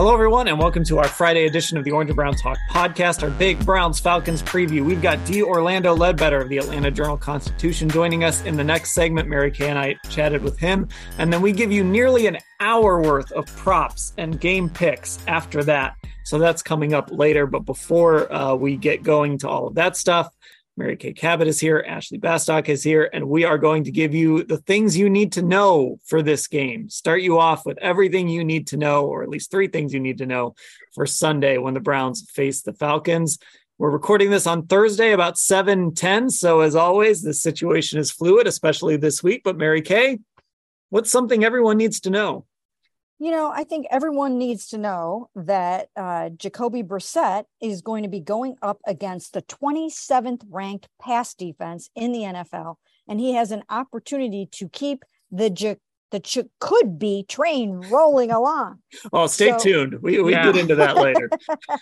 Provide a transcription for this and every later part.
Hello, everyone, and welcome to our Friday edition of the Orange and Brown Talk podcast, our big Browns Falcons preview. We've got D. Orlando Ledbetter of the Atlanta Journal Constitution joining us in the next segment. Mary Kay and I chatted with him, and then we give you nearly an hour worth of props and game picks after that. So that's coming up later. But before uh, we get going to all of that stuff, Mary Kay Cabot is here, Ashley Bastock is here, and we are going to give you the things you need to know for this game. Start you off with everything you need to know, or at least three things you need to know for Sunday when the Browns face the Falcons. We're recording this on Thursday about 7:10. So as always, the situation is fluid, especially this week. But Mary Kay, what's something everyone needs to know? You know, I think everyone needs to know that uh, Jacoby Brissett is going to be going up against the 27th ranked pass defense in the NFL, and he has an opportunity to keep the J- the ch- could be train rolling along. Oh, stay so, tuned. We we yeah. get into that later.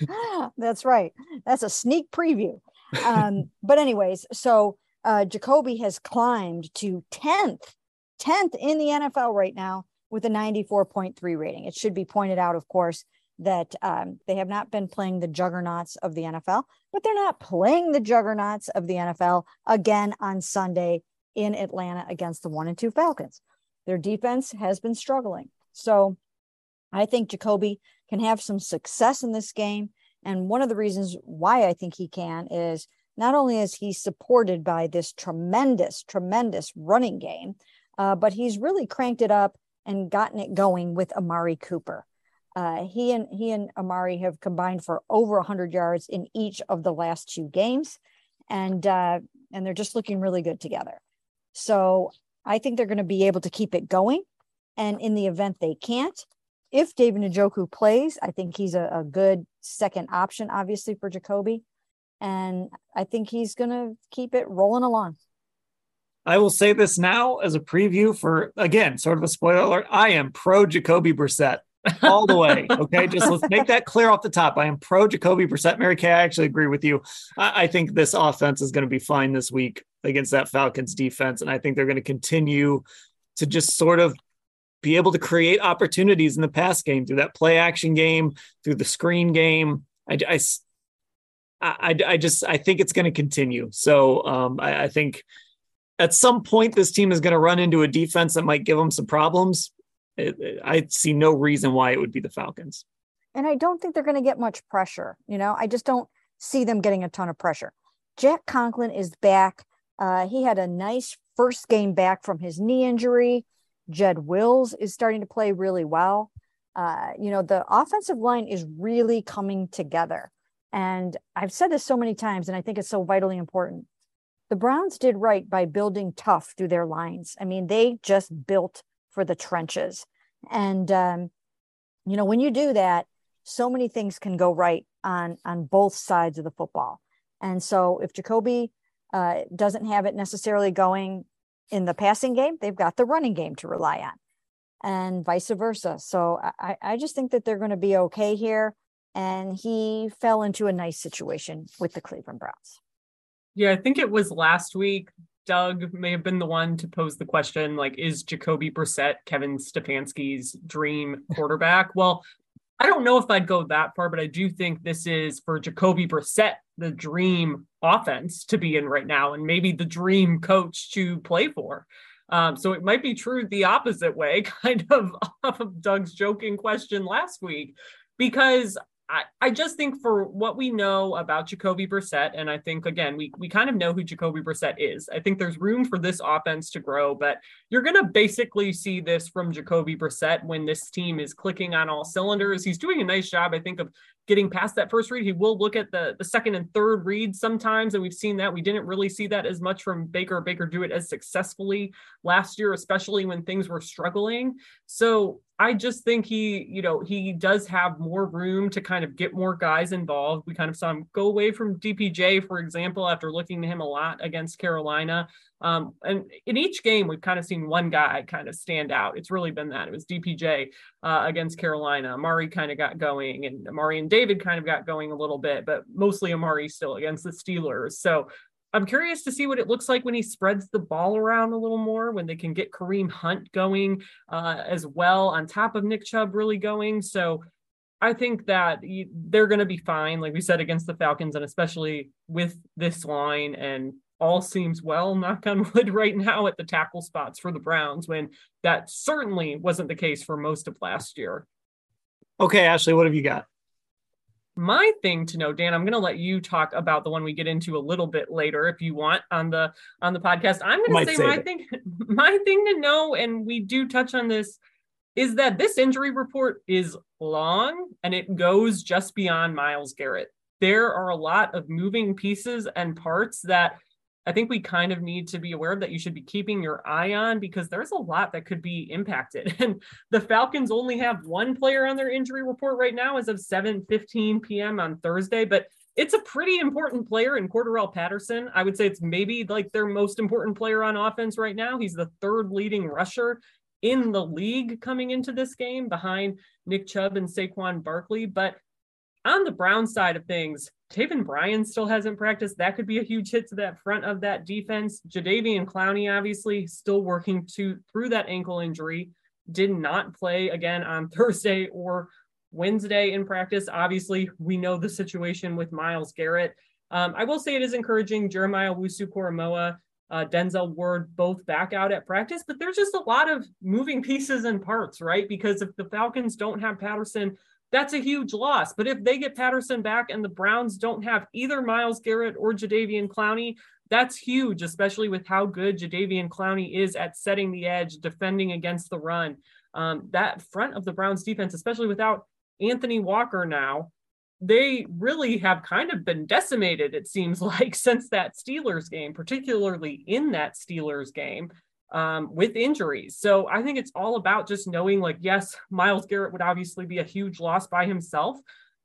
That's right. That's a sneak preview. Um, but anyways, so uh, Jacoby has climbed to 10th, 10th in the NFL right now with a 94.3 rating. It should be pointed out, of course, that um, they have not been playing the juggernauts of the NFL, but they're not playing the juggernauts of the NFL again on Sunday in Atlanta against the one and two Falcons. Their defense has been struggling. So I think Jacoby can have some success in this game. And one of the reasons why I think he can is not only is he supported by this tremendous, tremendous running game, uh, but he's really cranked it up and gotten it going with Amari Cooper. Uh, he and he and Amari have combined for over 100 yards in each of the last two games, and uh, and they're just looking really good together. So I think they're going to be able to keep it going. And in the event they can't, if David Njoku plays, I think he's a, a good second option, obviously for Jacoby, and I think he's going to keep it rolling along. I will say this now as a preview for again, sort of a spoiler alert. I am pro Jacoby Brissett all the way. Okay, just let's make that clear off the top. I am pro Jacoby Brissett. Mary Kay, I actually agree with you. I, I think this offense is going to be fine this week against that Falcons defense, and I think they're going to continue to just sort of be able to create opportunities in the pass game through that play action game, through the screen game. I, I, I, I just I think it's going to continue. So um, I, I think at some point this team is going to run into a defense that might give them some problems. It, it, I see no reason why it would be the Falcons. And I don't think they're going to get much pressure. You know, I just don't see them getting a ton of pressure. Jack Conklin is back. Uh, he had a nice first game back from his knee injury. Jed Wills is starting to play really well. Uh, you know, the offensive line is really coming together. And I've said this so many times, and I think it's so vitally important the Browns did right by building tough through their lines. I mean, they just built for the trenches. And, um, you know, when you do that, so many things can go right on on both sides of the football. And so if Jacoby uh, doesn't have it necessarily going in the passing game, they've got the running game to rely on, and vice versa. So I, I just think that they're going to be okay here. And he fell into a nice situation with the Cleveland Browns. Yeah, I think it was last week. Doug may have been the one to pose the question like, is Jacoby Brissett Kevin Stefanski's dream quarterback? well, I don't know if I'd go that far, but I do think this is for Jacoby Brissett, the dream offense to be in right now, and maybe the dream coach to play for. Um, so it might be true the opposite way, kind of off of Doug's joking question last week, because I, I just think for what we know about Jacoby Brissett, and I think again we we kind of know who Jacoby Brissett is. I think there's room for this offense to grow, but you're to basically see this from Jacoby Brissett when this team is clicking on all cylinders. He's doing a nice job, I think, of getting past that first read. He will look at the the second and third read sometimes, and we've seen that. We didn't really see that as much from Baker. Baker do it as successfully last year, especially when things were struggling. So I just think he, you know, he does have more room to kind of get more guys involved. We kind of saw him go away from DPJ, for example, after looking to him a lot against Carolina. Um, and in each game, we've kind of seen one guy kind of stand out. It's really been that. It was DPJ uh, against Carolina. Amari kind of got going, and Amari and David kind of got going a little bit, but mostly Amari still against the Steelers. So I'm curious to see what it looks like when he spreads the ball around a little more, when they can get Kareem Hunt going uh, as well, on top of Nick Chubb really going. So I think that they're going to be fine, like we said, against the Falcons, and especially with this line and all seems well, knock on wood, right now at the tackle spots for the Browns, when that certainly wasn't the case for most of last year. Okay, Ashley, what have you got? My thing to know dan i'm going to let you talk about the one we get into a little bit later if you want on the on the podcast i'm going to say my it. thing my thing to know and we do touch on this is that this injury report is long and it goes just beyond Myles Garrett there are a lot of moving pieces and parts that I think we kind of need to be aware of that you should be keeping your eye on because there's a lot that could be impacted. And the Falcons only have one player on their injury report right now as of 7 15 p.m. on Thursday, but it's a pretty important player in Cordarrelle Patterson. I would say it's maybe like their most important player on offense right now. He's the third leading rusher in the league coming into this game behind Nick Chubb and Saquon Barkley. But on the Brown side of things, Taven Bryan still hasn't practiced. That could be a huge hit to that front of that defense. Jadeveon Clowney, obviously, still working to through that ankle injury. Did not play again on Thursday or Wednesday in practice. Obviously, we know the situation with Myles Garrett. Um, I will say it is encouraging. Jeremiah Owusu-Koramoah, uh, Denzel Ward, both back out at practice, but there's just a lot of moving pieces and parts, right? Because if the Falcons don't have Patterson that's a huge loss. But if they get Patterson back and the Browns don't have either Myles Garrett or Jadeveon Clowney, that's huge, especially with how good Jadeveon Clowney is at setting the edge, defending against the run. Um, that front of the Browns defense, especially without Anthony Walker now, they really have kind of been decimated, it seems like, since that Steelers game, particularly in that Steelers game um, with injuries. So I think it's all about just knowing, like, yes, Myles Garrett would obviously be a huge loss by himself,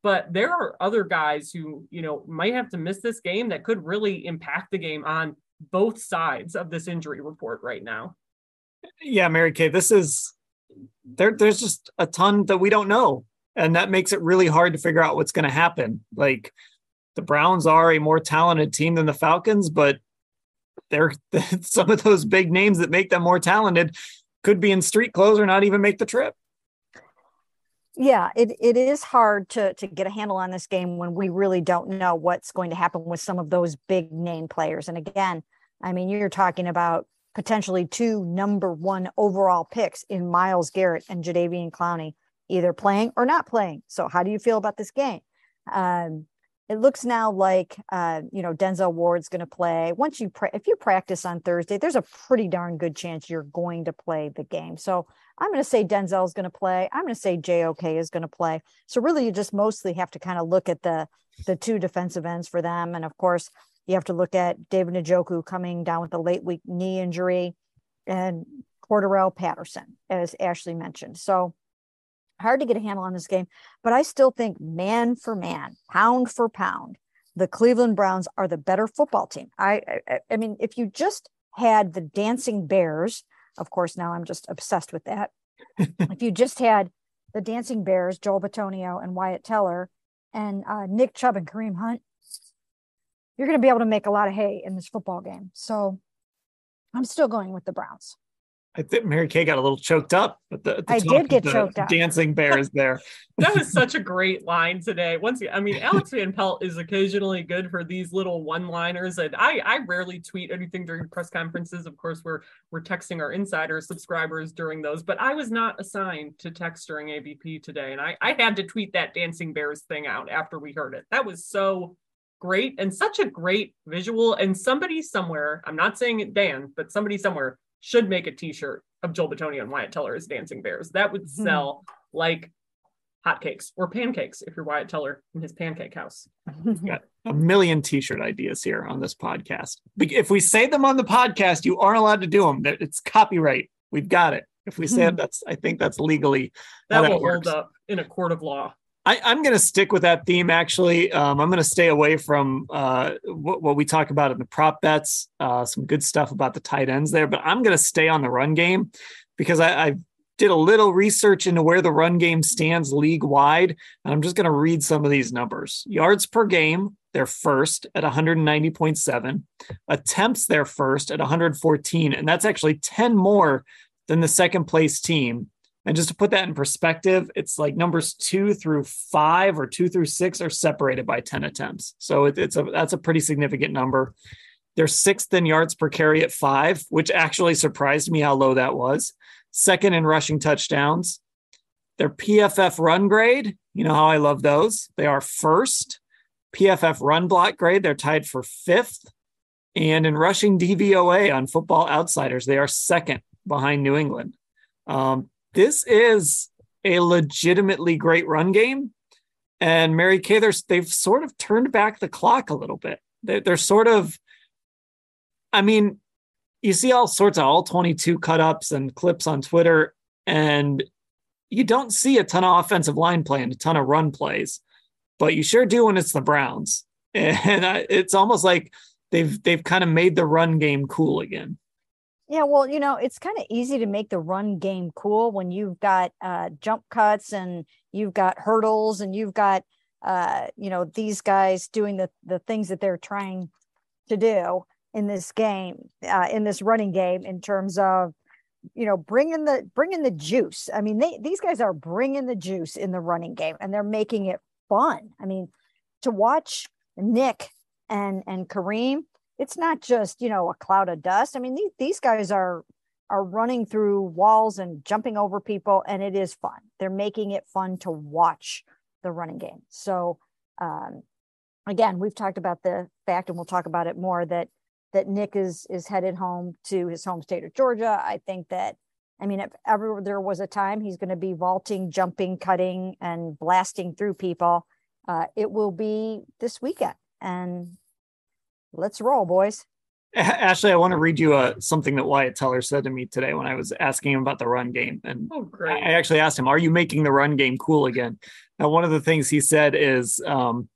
but there are other guys who, you know, might have to miss this game that could really impact the game on both sides of this injury report right now. Yeah, Mary Kay, this is there. There's just a ton that we don't know, and that makes it really hard to figure out what's going to happen. Like the Browns are a more talented team than the Falcons, but they're some of those big names that make them more talented could be in street clothes or not even make the trip. Yeah, it, it is hard to to get a handle on this game when we really don't know what's going to happen with some of those big name players. And again, I mean, you're talking about potentially two number one overall picks in Myles Garrett and Jadeveon Clowney, either playing or not playing. So, how do you feel about this game? Um, it looks now like uh, you know Denzel Ward's going to play. Once you pra- if you practice on Thursday, there's a pretty darn good chance you're going to play the game. So I'm going to say Denzel's going to play. I'm going to say JOK is going to play. So really, you just mostly have to kind of look at the the two defensive ends for them, and of course you have to look at David Njoku coming down with a late week knee injury, and Cordarrelle Patterson, as Ashley mentioned. So hard to get a handle on this game, but I still think man for man, pound for pound, the Cleveland Browns are the better football team. I, I, I mean, if you just had the dancing bears, of course, now I'm just obsessed with that. if you just had the dancing bears, Joel Bitonio and Wyatt Teller, and uh, Nick Chubb and Kareem Hunt, you're going to be able to make a lot of hay in this football game. So I'm still going with the Browns. I think Mary Kay got a little choked up. At the, at the I did get choked up. Dancing bears there. that was such a great line today. Once again, I mean, Alex Van Pelt is occasionally good for these little one-liners, and I I rarely tweet anything during press conferences. Of course, we're we're texting our insider subscribers during those, but I was not assigned to text during AVP today, and I I had to tweet that Dancing Bears thing out after we heard it. That was so great and such a great visual. And somebody somewhere, I'm not saying it Dan, but somebody somewhere should make a t-shirt of Joel Bitonio and Wyatt Teller as dancing bears. That would mm-hmm. sell mm-hmm. like hotcakes or pancakes if you're Wyatt Teller in his pancake house. Got a million t-shirt ideas here on this podcast. If we say them on the podcast, you aren't allowed to do them. It's copyright. We've got it. If we say it, that's I think that's legally that will hold up in a court of law. I, am going to stick with that theme. Actually, um, I'm going to stay away from uh, what, what, we talk about in the prop bets. Uh, some good stuff about the tight ends there, but I'm going to stay on the run game because I, I, did a little research into where the run game stands league wide, and I'm just going to read some of these numbers. Yards per game, they're first at 190.7. Attempts, they're first at 114, and that's actually 10 more than the second place team and just to put that in perspective, it's like numbers two through five or two through six are separated by 10 attempts. So it, it's a that's a pretty significant number. They're sixth in yards per carry at five, which actually surprised me how low that was. Second in rushing touchdowns. Their PFF run grade, you know how I love those. They are first. PFF run block grade, they're tied for fifth. And in rushing DVOA on Football Outsiders, they are second behind New England. Um, this is a legitimately great run game. And Mary Kay, they've sort of turned back the clock a little bit. They're, they're sort of, I mean, you see all sorts of all 22 cut ups and clips on Twitter, and you don't see a ton of offensive line play and a ton of run plays, but you sure do when it's the Browns. And it's almost like they've they've kind of made the run game cool again. Yeah, well, you know, it's kind of easy to make the run game cool when you've got uh, jump cuts and you've got hurdles and you've got, uh, you know, these guys doing the the things that they're trying to do in this game, uh, in this running game, in terms of, you know, bringing the bringing the juice. I mean, they these guys are bringing the juice in the running game, and they're making it fun. I mean, to watch Nick and and Kareem it's not just you know a cloud of dust. I mean these, these guys are are running through walls and jumping over people and it is fun. They're making it fun to watch the running game. So um, again we've talked about the fact and we'll talk about it more that that nick is is headed home to his home state of georgia. I think that i mean if ever there was a time he's going to be vaulting jumping cutting and blasting through people uh, it will be this weekend. And let's roll, boys. Ashley, I want to read you uh, something that Wyatt Teller said to me today when I was asking him about the run game. And oh, great. I actually asked him, Are you making the run game cool again? Now, one of the things he said is, um,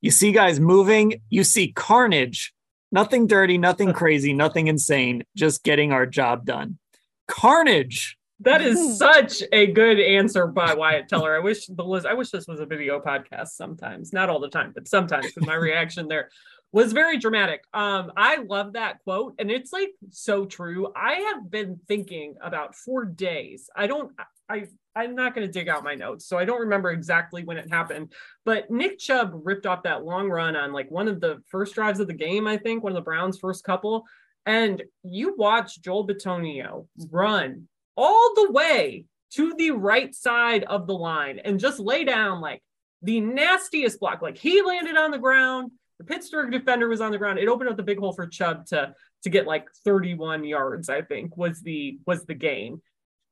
You see guys moving, you see carnage, nothing dirty, nothing crazy, nothing insane, just getting our job done. Carnage. That is such a good answer by Wyatt Teller. I wish the list, I wish this was a video podcast sometimes, not all the time, but sometimes with my reaction there was very dramatic. Um, I love that quote, and it's like so true. I have been thinking about for days. I don't. I I'm not going to dig out my notes, so I don't remember exactly when it happened. But Nick Chubb ripped off that long run on like one of the first drives of the game. I think one of the Browns' first couple. And you watch Joel Bitonio run all the way to the right side of the line and just lay down like the nastiest block. Like he landed on the ground the Pittsburgh defender was on the ground. It opened up the big hole for Chubb to to get like 31 yards, I think, was the was the gain.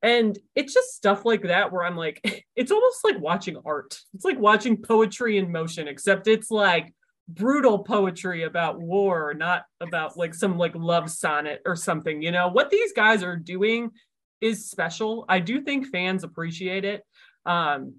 And it's just stuff like that where I'm like, it's almost like watching art. It's like watching poetry in motion, except it's like brutal poetry about war, not about like some like love sonnet or something. You know, what these guys are doing is special. I do think fans appreciate it. Um,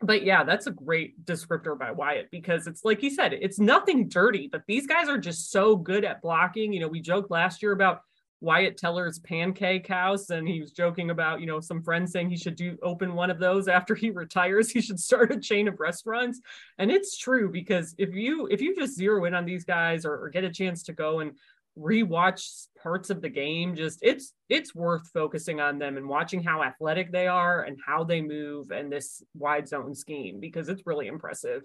but yeah, that's a great descriptor by Wyatt because it's like he said, it's nothing dirty, but these guys are just so good at blocking. You know, we joked last year about Wyatt Teller's pancake house, and he was joking about, you know, some friends saying he should do open one of those after he retires. He should start a chain of restaurants. And it's true because if you if you just zero in on these guys or, or get a chance to go and rewatch parts of the game just it's it's worth focusing on them and watching how athletic they are and how they move and this wide zone scheme because it's really impressive.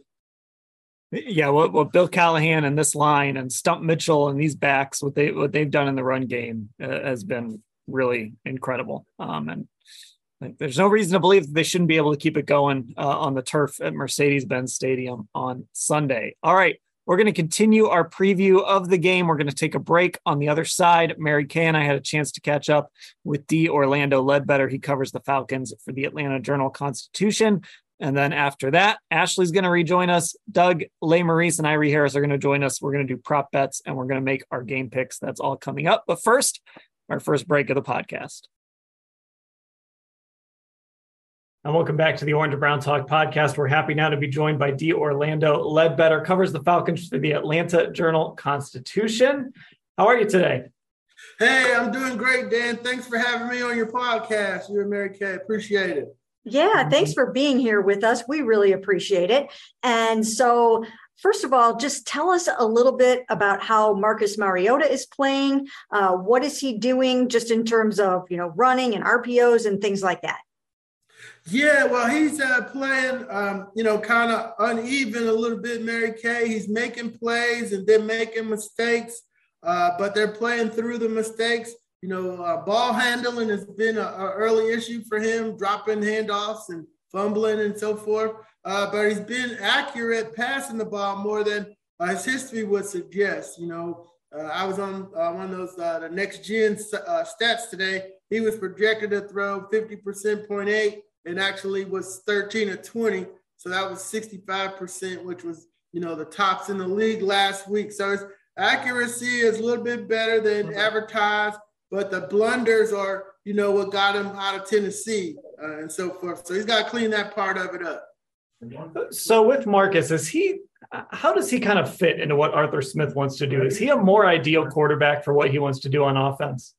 Yeah what, what bill callahan and this line and stump mitchell and these backs what they what they've done in the run game uh, has been really incredible. Um and like, there's no reason to believe that they shouldn't be able to keep it going uh, on the turf at mercedes-benz stadium on sunday. All right we're going to continue our preview of the game. We're going to take a break on the other side. Mary Kay and I had a chance to catch up with D. Orlando Ledbetter. He covers the Falcons for the Atlanta Journal Constitution. And then after that, Ashley's going to rejoin us. Doug Lesmerises and Irie Harris are going to join us. We're going to do prop bets and we're going to make our game picks. That's all coming up. But first, our first break of the podcast. And welcome back to the Orange and Brown Talk podcast. We're happy now to be joined by D. Orlando Ledbetter, covers the Falcons for the Atlanta Journal Constitution. How are you today? Hey, I'm doing great, Dan. Thanks for having me on your podcast. You and Mary Kay. Appreciate it. Yeah, thanks for being here with us. We really appreciate it. And so, first of all, just tell us a little bit about how Marcus Mariota is playing. Uh, what is he doing just in terms of, you know, running and RPOs and things like that? Yeah, well, he's uh, playing, um, you know, kind of uneven a little bit, Mary Kay. He's making plays and then making mistakes, uh, but they're playing through the mistakes. You know, uh, ball handling has been an early issue for him, dropping handoffs and fumbling and so forth. Uh, but he's been accurate passing the ball more than uh, his history would suggest. You know, uh, I was on one of those the next gen stats today. He was projected to throw 50% point eight and actually was 13 or 20. So that was 65%, which was, you know, the tops in the league last week. So his accuracy is a little bit better than mm-hmm. advertised, but the blunders are, you know, what got him out of Tennessee uh, and so forth. So he's got to clean that part of it up. So with Marcus, is he how does he kind of fit into what Arthur Smith wants to do? Is he a more ideal quarterback for what he wants to do on offense?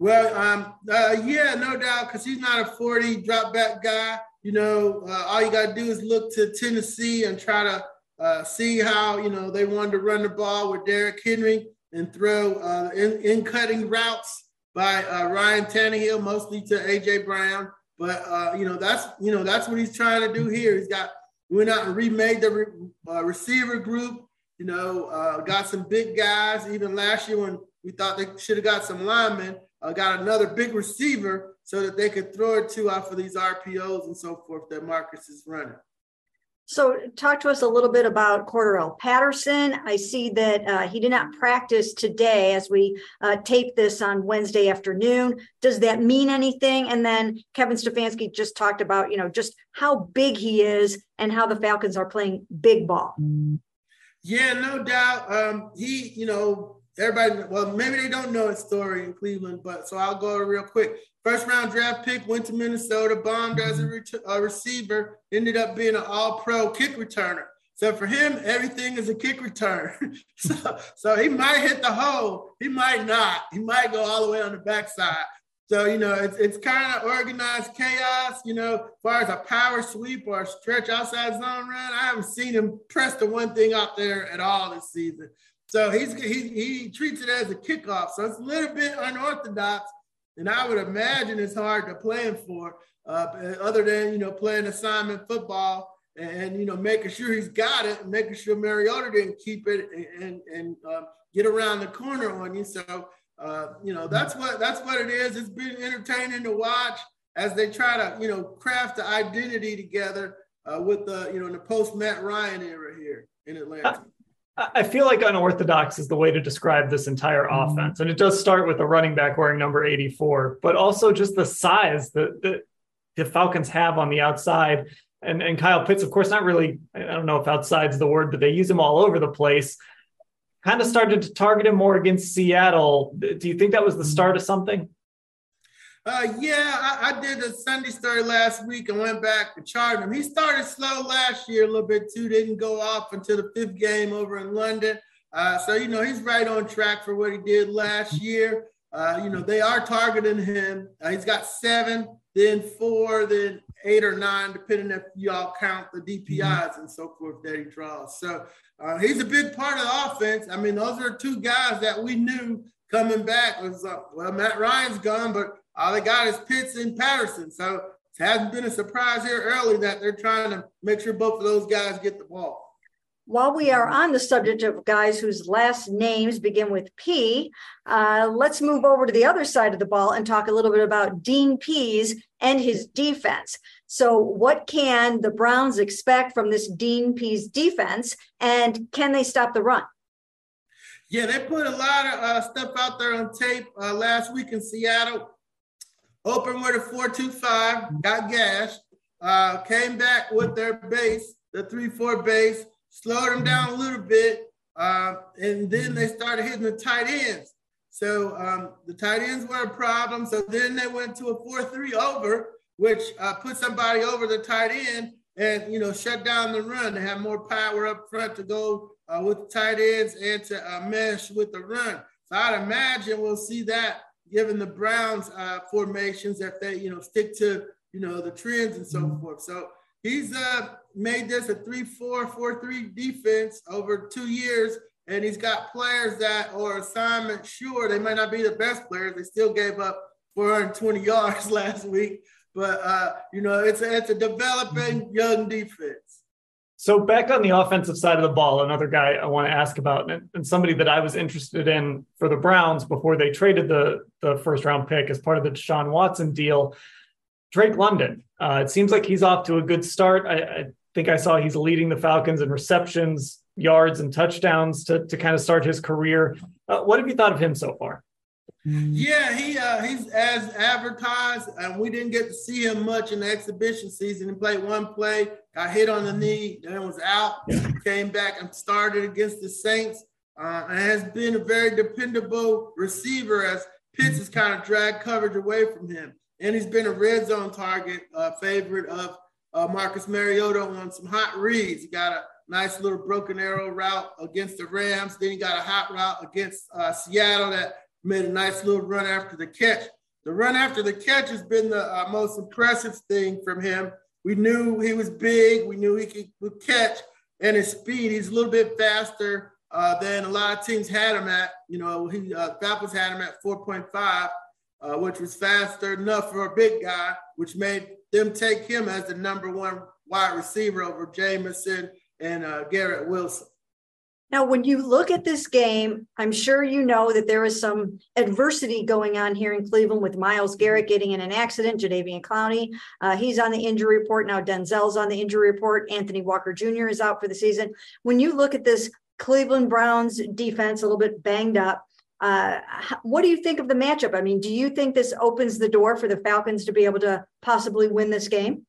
Well, um, uh, yeah, no doubt, because he's not a 40 drop back guy. You know, uh, all you got to do is look to Tennessee and try to uh, see how, you know, they wanted to run the ball with Derrick Henry and throw uh, in, in cutting routes by uh, Ryan Tannehill, mostly to AJ Brown. But, uh, you know, that's, you know, that's what he's trying to do here. He's got, went out and remade the re- receiver group, you know, got some big guys. Even last year when we thought they should have got some linemen, uh, got another big receiver so that they could throw it to off of these RPOs and so forth that Marcus is running. So, talk to us a little bit about Cordarrelle Patterson. I see that uh, he did not practice today as we uh, tape this on Wednesday afternoon. Does that mean anything? And then Kevin Stefanski just talked about, you know, just how big he is and how the Falcons are playing big ball. Yeah, no doubt. Um, he, you know, everybody, well, maybe they don't know his story in Cleveland, but so I'll go real quick. First round draft pick, went to Minnesota, bombed as a, mm-hmm. a receiver, ended up being an all pro kick returner. So for him, everything is a kick return. so, so he might hit the hole, he might not. He might go all the way on the backside. So, you know, it's, it's kind of organized chaos, you know, as far as a power sweep or a stretch outside zone run. I haven't seen him press the one thing out there at all this season. So he's he, he treats it as a kickoff. So it's a little bit unorthodox, and I would imagine it's hard to plan for, uh, other than you know playing assignment football and, you know making sure he's got it, and making sure Mariota didn't keep it and and, and uh, get around the corner on you. So uh, you know that's what that's what it is. It's been entertaining to watch as they try to you know craft the identity together uh, with the you know in the post Matt Ryan era here in Atlanta. I feel like unorthodox is the way to describe this entire mm-hmm. offense. And it does start with a running back wearing number 84, but also just the size that the, the Falcons have on the outside. And, and Kyle Pitts, of course, not really, I don't know if outside's the word, but they use him all over the place. Kind of started to target him more against Seattle. Do you think that was the start of something? Uh, yeah, I, I, did a Sunday story last week and went back to chart him. He started slow last year a little bit too, didn't go off until the fifth game over in London. Uh, so, you know, he's right on track for what he did last year. Uh, you know, they are targeting him. Uh, he's got seven, then four, then eight or nine, depending if y'all count the DPIs mm-hmm. and so forth that he draws. So uh, he's a big part of the offense. I mean, those are two guys that we knew coming back was uh, well, Matt Ryan's gone, but all they got is Pitts and Patterson. So it hasn't been a surprise here early that they're trying to make sure both of those guys get the ball. While we are on the subject of guys whose last names begin with P, uh, let's move over to the other side of the ball and talk a little bit about Dean Pees and his defense. So, what can the Browns expect from this Dean Pees defense, and can they stop the run? Yeah, they put a lot of uh, stuff out there on tape uh, last week in Seattle. Opened with a 4-2-5, got gashed, uh, came back with their base, the 3-4 base, slowed them down a little bit, uh, and then they started hitting the tight ends. So um, the tight ends were a problem. So then they went to a 4-3 over, which uh, put somebody over the tight end and, you know, shut down the run to have more power up front to go uh, with the tight ends and to uh, mesh with the run. So I'd imagine we'll see that given the Browns uh, formations if they, you know, stick to, you know, the trends and so mm-hmm. forth. So he's uh, made this a 3-4, 4-3 defense over two years. And he's got players that are assignment sure. They might not be the best players. They still gave up 420 yards last week. But, uh, you know, it's a, it's a developing mm-hmm. young defense. So back on the offensive side of the ball, another guy I want to ask about, and, and, somebody that I was interested in for the Browns before they traded the the first round pick as part of the Deshaun Watson deal, Drake London. Uh, it seems like he's off to a good start. I, I, think I saw he's leading the Falcons in receptions, yards, and touchdowns to to kind of start his career. Uh, what have you thought of him so far? Yeah, he uh, he's as advertised, and we didn't get to see him much in the exhibition season. He played one play, got hit on the knee, then was out, came back and started against the Saints, uh, and has been a very dependable receiver as Pitts has kind of dragged coverage away from him. And he's been a red zone target, uh, favorite of uh, Marcus Mariota on some hot reads. He got a nice little broken arrow route against the Rams. Then he got a hot route against uh, Seattle that made a nice little run after the catch. The run after the catch has been the uh, most impressive thing from him. We knew he was big. We knew he could, could catch, and his speed. He's a little bit faster uh, than a lot of teams had him at. You know, he uh, Falcons had him at 4.5, uh, which was faster enough for a big guy, which made them take him as the number one wide receiver over Jameson and uh, Garrett Wilson. Now, when you look at this game, I'm sure you know that there is some adversity going on here in Cleveland with Myles Garrett getting in an accident, Jadeveon Clowney. Uh, he's on the injury report. Now, Denzel's on the injury report. Anthony Walker Jr. is out for the season. When you look at this Cleveland Browns defense, a little bit banged up, uh, what do you think of the matchup? I mean, do you think this opens the door for the Falcons to be able to possibly win this game?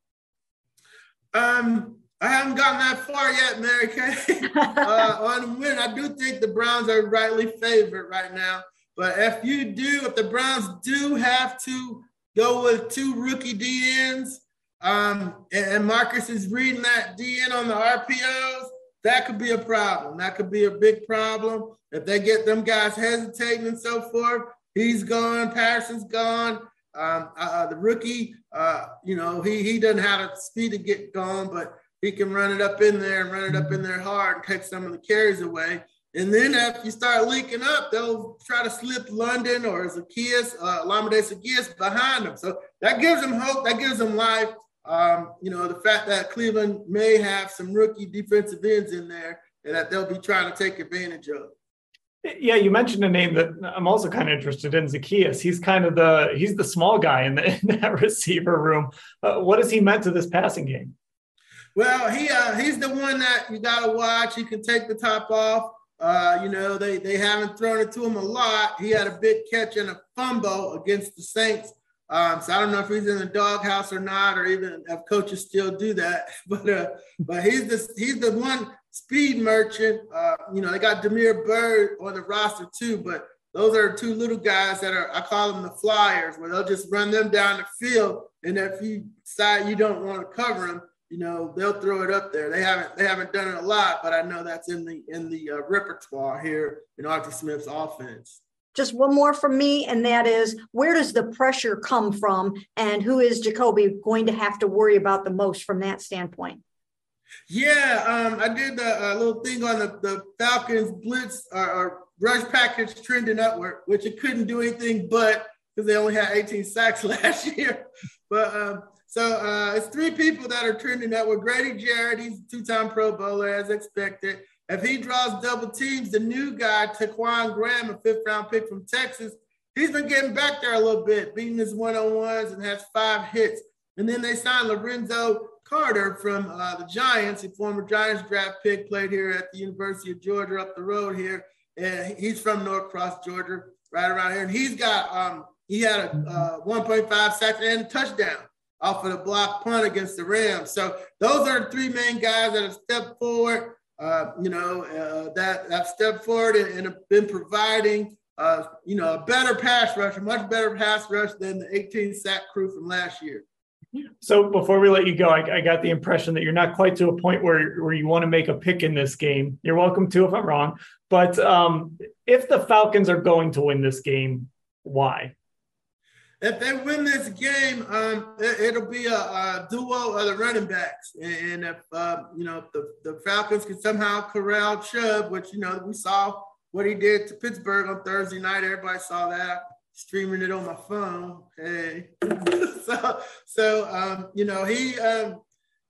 Um, I haven't gotten that far yet, Mary Kay. uh, on win, I do think the Browns are rightly favored right now. But if you do, if the Browns do have to go with two rookie DEs, um, and Marcus is reading that DE on the RPOs, that could be a problem. That could be a big problem. If they get them guys hesitating and so forth, he's gone, Patterson's gone. Um, uh, uh the rookie, uh, you know, he he doesn't have the speed to get going, but he can run it up in there and run it up in there hard and take some of the carries away. And then if you start linking up, they'll try to slip London or Zaccheaus, uh, Olamide Zaccheaus behind them. So that gives them hope. That gives them life. Um, you know, the fact that Cleveland may have some rookie defensive ends in there and that they'll be trying to take advantage of. Yeah, you mentioned a name that I'm also kind of interested in, Zaccheaus. He's kind of the he's the small guy in, the, in that receiver room. Uh, what has he meant to this passing game? Well, he uh, he's the one that you got to watch. He can take the top off. Uh, you know, they they haven't thrown it to him a lot. He had a big catch and a fumble against the Saints. Um, so I don't know if he's in the doghouse or not, or even if coaches still do that. But uh, but he's the he's the one speed merchant. Uh, you know, they got Damiere Byrd on the roster too, but those are two little guys that are I call them the flyers, where they'll just run them down the field, and if you decide you don't want to cover them, you know they'll throw it up there. They haven't they haven't done it a lot, but I know that's in the in the uh, repertoire here in Arthur Smith's offense. just one more from me, and that is where does the pressure come from, and who is Jacoby going to have to worry about the most from that standpoint? Yeah, um, I did a, a, little thing on the, the Falcons blitz or, or rush package trending upward, which it couldn't do anything but because they only had 18 sacks last year. But um, so uh, it's three people that are trending upward. Grady Jarrett, he's two-time Pro Bowler as expected. If he draws double teams, the new guy, Ta'Quon Graham, a fifth round pick from Texas, he's been getting back there a little bit, beating his one on ones and has five hits. And then they signed Lorenzo Carter from uh, the Giants, a former Giants draft pick, played here at the University of Georgia up the road here. And he's from Norcross, Georgia, right around here. And he's got, um, he had a uh, 1.5 sacks and a touchdown off of the block punt against the Rams. So those are the three main guys that have stepped forward uh, you know, uh, that have stepped forward and, and have been providing, uh, you know, a better pass rush, a much better pass rush than the 18 sack crew from last year. So before we let you go, I, I, got the impression that you're not quite to a point where, where you want to make a pick in this game. You're welcome to if I'm wrong. But um, if the Falcons are going to win this game, why? If they win this game, um, it, will be a, a, duo of the running backs. And if uh, you know if the, the Falcons can somehow corral Chubb, which you know we saw what he did to Pittsburgh on Thursday night, everybody saw that. Streaming it on my phone. Hey, so so um, you know he um,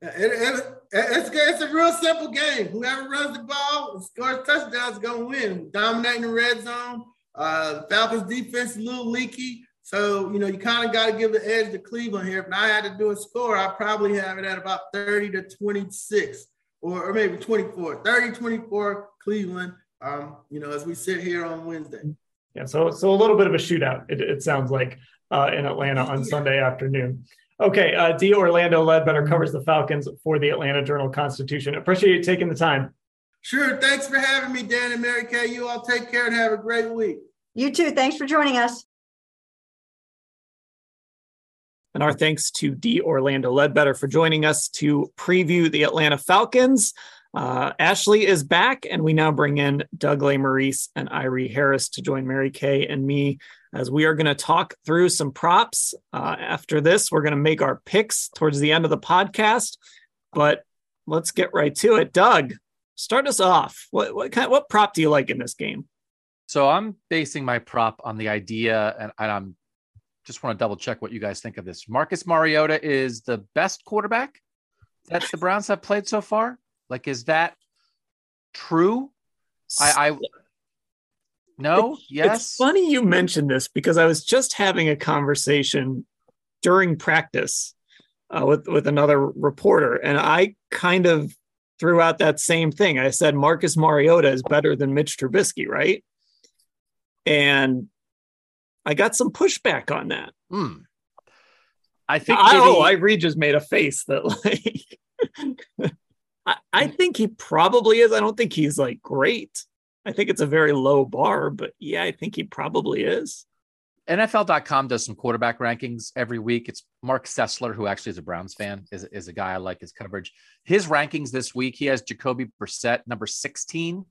it, it, it's, it's a real simple game. Whoever runs the ball and scores touchdowns is gonna win. Dominating the red zone. Uh, Falcons defense a little leaky. So, you know, you kind of got to give the edge to Cleveland here. If I had to do a score, I probably have it at about 30 to 26 or, or maybe 24, 30, 24 Cleveland, um, you know, as we sit here on Wednesday. Yeah. So, so a little bit of a shootout, it, it sounds like uh, in Atlanta on Sunday afternoon. Okay. Uh, D. Orlando Ledbetter covers the Falcons for the Atlanta Journal Constitution. Appreciate you taking the time. Sure. Thanks for having me, Dan and Mary Kay. You all take care and have a great week. You too. Thanks for joining us. And our thanks to D. Orlando Ledbetter for joining us to preview the Atlanta Falcons. Uh, Ashley is back, and we now bring in Doug Lesmerises and Irie Harris to join Mary Kay and me as we are going to talk through some props. Uh, after this, we're going to make our picks towards the end of the podcast. But let's get right to it. Doug, start us off. What what kind what prop do you like in this game? So I'm basing my prop on the idea, and, and I'm just want to double check what you guys think of this. Marcus Mariota is the best quarterback that the Browns have played so far. Like, is that true? I, I no, yes. It's funny you mentioned this because I was just having a conversation during practice uh, with with another reporter, and I kind of threw out that same thing. I said Marcus Mariota is better than Mitch Trubisky, right? And I got some pushback on that. Hmm. I think. I, oh, I just made a face that like. I, I think he probably is. I don't think he's like great. I think it's a very low bar, but yeah, I think he probably is. NFL.com does some quarterback rankings every week. It's Marc Sessler, who actually is a Browns fan, is, is a guy I like his coverage. His rankings this week, he has Jacoby Brissett, number 16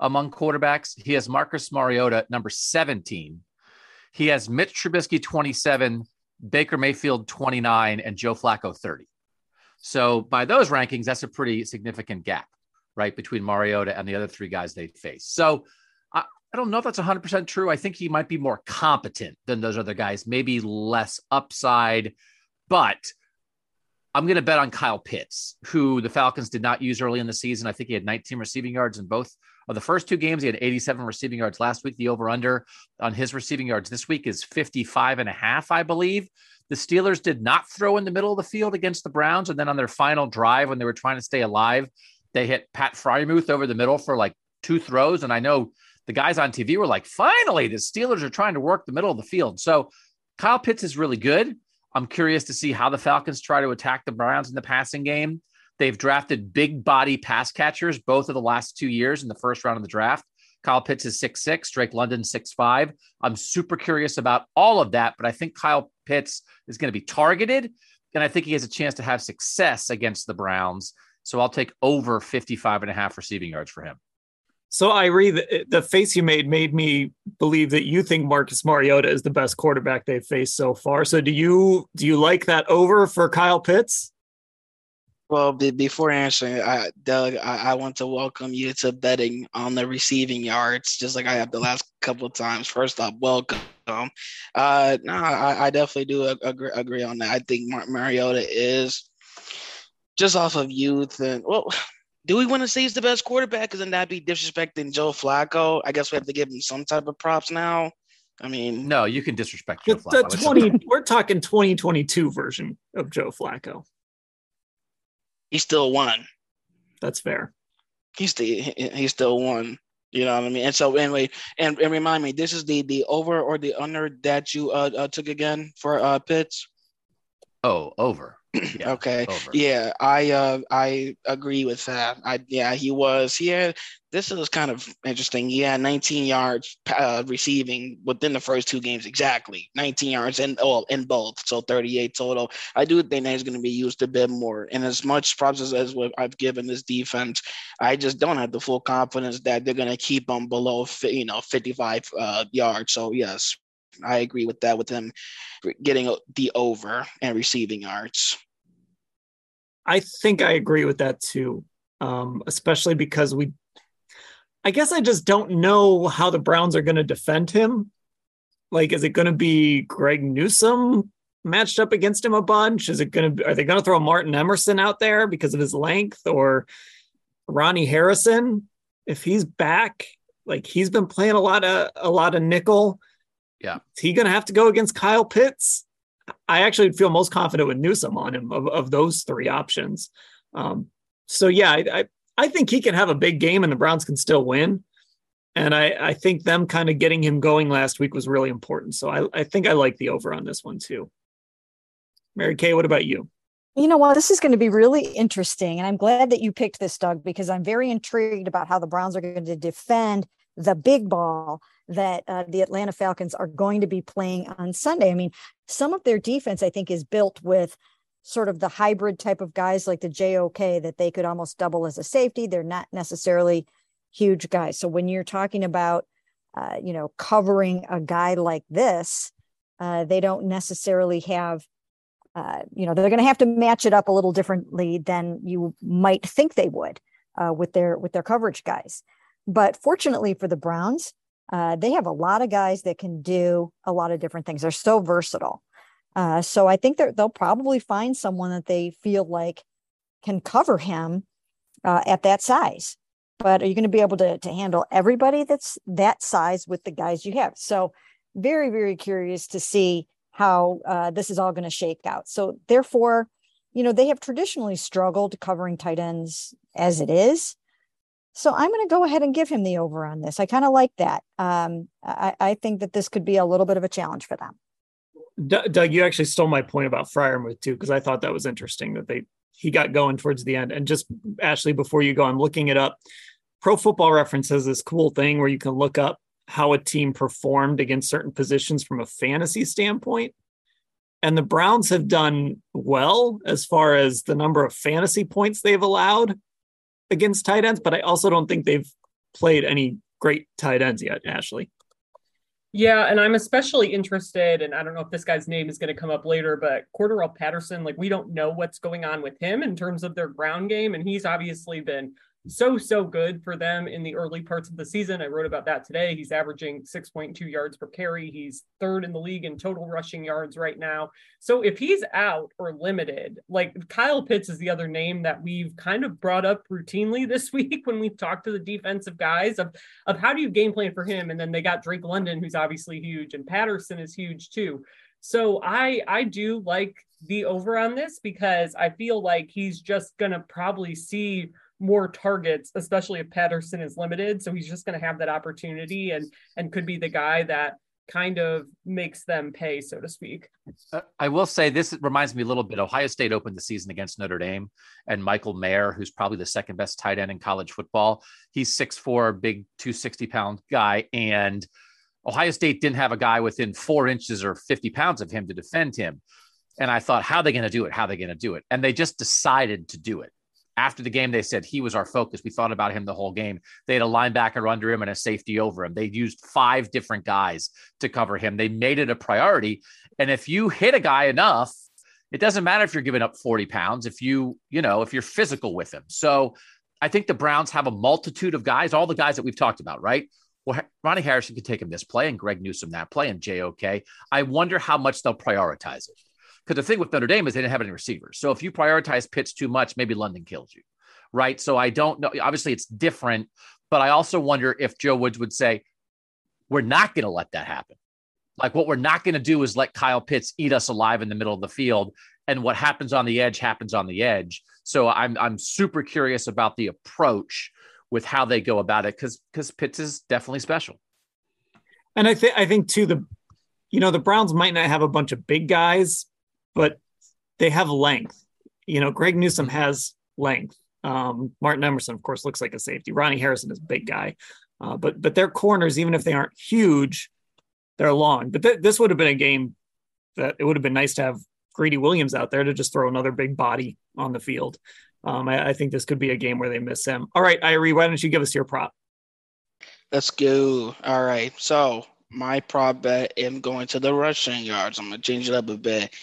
among quarterbacks. He has Marcus Mariota, number 17 he has Mitch Trubisky 27, Baker Mayfield 29, and Joe Flacco 30. So by those rankings, that's a pretty significant gap, right, between Mariota and the other three guys they face. So I, I don't know if that's 100% true. I think he might be more competent than those other guys, maybe less upside, but I'm going to bet on Kyle Pitts, who the Falcons did not use early in the season. I think he had 19 receiving yards in both of the first two games. He had 87 receiving yards last week. The over under on his receiving yards this week is 55 and a half, I believe. The Steelers did not throw in the middle of the field against the Browns. And then on their final drive, when they were trying to stay alive, they hit Pat Freiermuth over the middle for like two throws. And I know the guys on TV were like, finally, the Steelers are trying to work the middle of the field. So Kyle Pitts is really good. I'm curious to see how the Falcons try to attack the Browns in the passing game. They've drafted big body pass catchers both of the last two years in the first round of the draft. Kyle Pitts is six six, Drake London six five. I'm super curious about all of that, but I think Kyle Pitts is going to be targeted, and I think he has a chance to have success against the Browns. So I'll take over 55 and a half receiving yards for him. So I read the, the face you made made me believe that you think Marcus Mariota is the best quarterback they've faced so far. So do you do you like that over for Kyle Pitts? Well, be, before answering, I, Doug, I, I, want to welcome you to betting on the receiving yards, just like I have the last couple of times. First off, welcome. Uh, no, I, I definitely do agree, agree on that. I think Mar- Mariota is just off of youth and well, do we want to say he's the best quarterback? Because then that'd be disrespecting Joe Flacco. I guess we have to give him some type of props now. I mean, no, you can disrespect Joe Flacco. The 20, we're talking 2022 version of Joe Flacco. He still won. That's fair. He's still he still won. You know what I mean? And so anyway, and, and remind me, this is the the over or the under that you uh, uh took again for uh Pitts. Oh, over. Yeah, okay. Over. Yeah, I uh I agree with that. I yeah, he was. He had this is kind of interesting. He had 19 yards uh, receiving within the first two games exactly. 19 yards in oh in both, so 38 total. I do think that he's going to be used a bit more. And as much props as, as what I've given this defense, I just don't have the full confidence that they're going to keep him below you know 55 uh, yards. So yes, I agree with that with him getting the over and receiving yards. I think I agree with that too, um, especially because we. I guess I just don't know how the Browns are going to defend him. Like, is it going to be Greg Newsome matched up against him a bunch? Is it going to? Are they going to throw Martin Emerson out there because of his length, or Ronnie Harrison if he's back? Like he's been playing a lot of a lot of nickel. Yeah, is he going to have to go against Kyle Pitts? I actually feel most confident with Newsome on him of, of those three options. Um, so yeah, I, I, I think he can have a big game and the Browns can still win. And I, I think them kind of getting him going last week was really important. So I, I think I like the over on this one too. Mary Kay, what about you? You know what? This is going to be really interesting. And I'm glad that you picked this, Doug, because I'm very intrigued about how the Browns are going to defend the big ball that uh, the Atlanta Falcons are going to be playing on Sunday. I mean, some of their defense, I think, is built with sort of the hybrid type of guys like the JOK that they could almost double as a safety. They're not necessarily huge guys. So when you're talking about, uh, you know, covering a guy like this, uh, they don't necessarily have, uh, you know, they're going to have to match it up a little differently than you might think they would uh, with their with their coverage guys. But fortunately for the Browns, uh, they have a lot of guys that can do a lot of different things. They're so versatile. Uh, so I think they'll probably find someone that they feel like can cover him uh, at that size. But are you going to be able to, to handle everybody that's that size with the guys you have? So very, very curious to see how uh, this is all going to shake out. So therefore, you know, they have traditionally struggled covering tight ends as it is. So I'm going to go ahead and give him the over on this. I kind of like that. Um, I, I, think that this could be a little bit of a challenge for them. D- Doug, you actually stole my point about Freiermuth too, because I thought that was interesting that they he got going towards the end. And just Ashley, before you go, I'm looking it up. Pro Football Reference has this cool thing where you can look up how a team performed against certain positions from a fantasy standpoint. And the Browns have done well as far as the number of fantasy points they've allowed against tight ends, but I also don't think they've played any great tight ends yet, Ashley. Yeah, and I'm especially interested, and I don't know if this guy's name is going to come up later, but Cordarrelle Patterson, like we don't know what's going on with him in terms of their ground game, and he's obviously been so so good for them in the early parts of the season. I wrote about that today. He's averaging 6.2 yards per carry. He's third in the league in total rushing yards right now. So if he's out or limited, like Kyle Pitts is the other name that we've kind of brought up routinely this week when we've talked to the defensive guys of of how do you game plan for him? And then they got Drake London, who's obviously huge, and Patterson is huge too. So I I do like the over on this because I feel like he's just gonna probably see more targets, especially if Patterson is limited. So he's just going to have that opportunity and and could be the guy that kind of makes them pay, so to speak. Uh, I will say this reminds me a little bit. Ohio State opened the season against Notre Dame, and Michael Mayer, who's probably the second best tight end in college football, he's 6'4, big 260 pound guy. And Ohio State didn't have a guy within four inches or 50 pounds of him to defend him. And I thought, how are they going to do it? How are they going to do it? And they just decided to do it After the game, they said he was our focus. We thought about him the whole game. They had a linebacker under him and a safety over him. They used five different guys to cover him. They made it a priority. And if you hit a guy enough, it doesn't matter if you're giving up 40 pounds, if you, you know, if you're physical with him. So I think the Browns have a multitude of guys, all the guys that we've talked about, right? Well, Ronnie Harrison could take him this play and Greg Newsome that play and JOK. I wonder how much they'll prioritize it. Because the thing with Notre Dame is they didn't have any receivers. So if you prioritize Pitts too much, maybe London kills you. Right. So I don't know. Obviously, it's different. But I also wonder if Joe Woods would say, we're not going to let that happen. Like what we're not going to do is let Kyle Pitts eat us alive in the middle of the field. And what happens on the edge happens on the edge. So I'm I'm super curious about the approach with how they go about it because because Pitts is definitely special. And I think I think too the you know the Browns might not have a bunch of big guys, but they have length. You know, Greg Newsome has length. Um, Martin Emerson, of course, looks like a safety. Ronnie Harrison is a big guy, uh, but but their corners, even if they aren't huge, they're long. But th- this would have been a game that it would have been nice to have Greedy Williams out there to just throw another big body on the field. Um, I, I, think this could be a game where they miss him. All right, Irie, why don't you give us your prop? Let's go. All right. So my prop bet am going to the rushing yards. I'm gonna change it up a bit.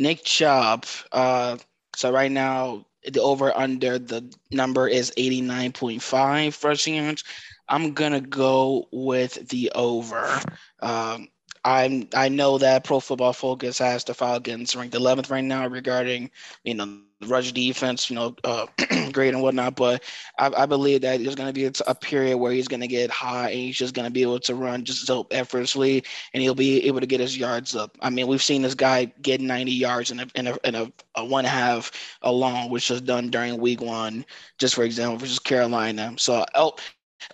Nick Chubb. Uh, so right now the over under the number is 89.5 rushing yards. I'm gonna go with the over. Um, I'm I know that Pro Football Focus has the Falcons ranked 11th right now regarding you know rush defense, you know, uh, great and whatnot. But I, I believe that there's going to be a, a, period where he's going to get high and he's just going to be able to run just so effortlessly, and he'll be able to get his yards up. I mean, we've seen this guy get 90 yards in a in a, in a, a one half alone, which was done during Week One, just for example, versus Carolina. So, oh,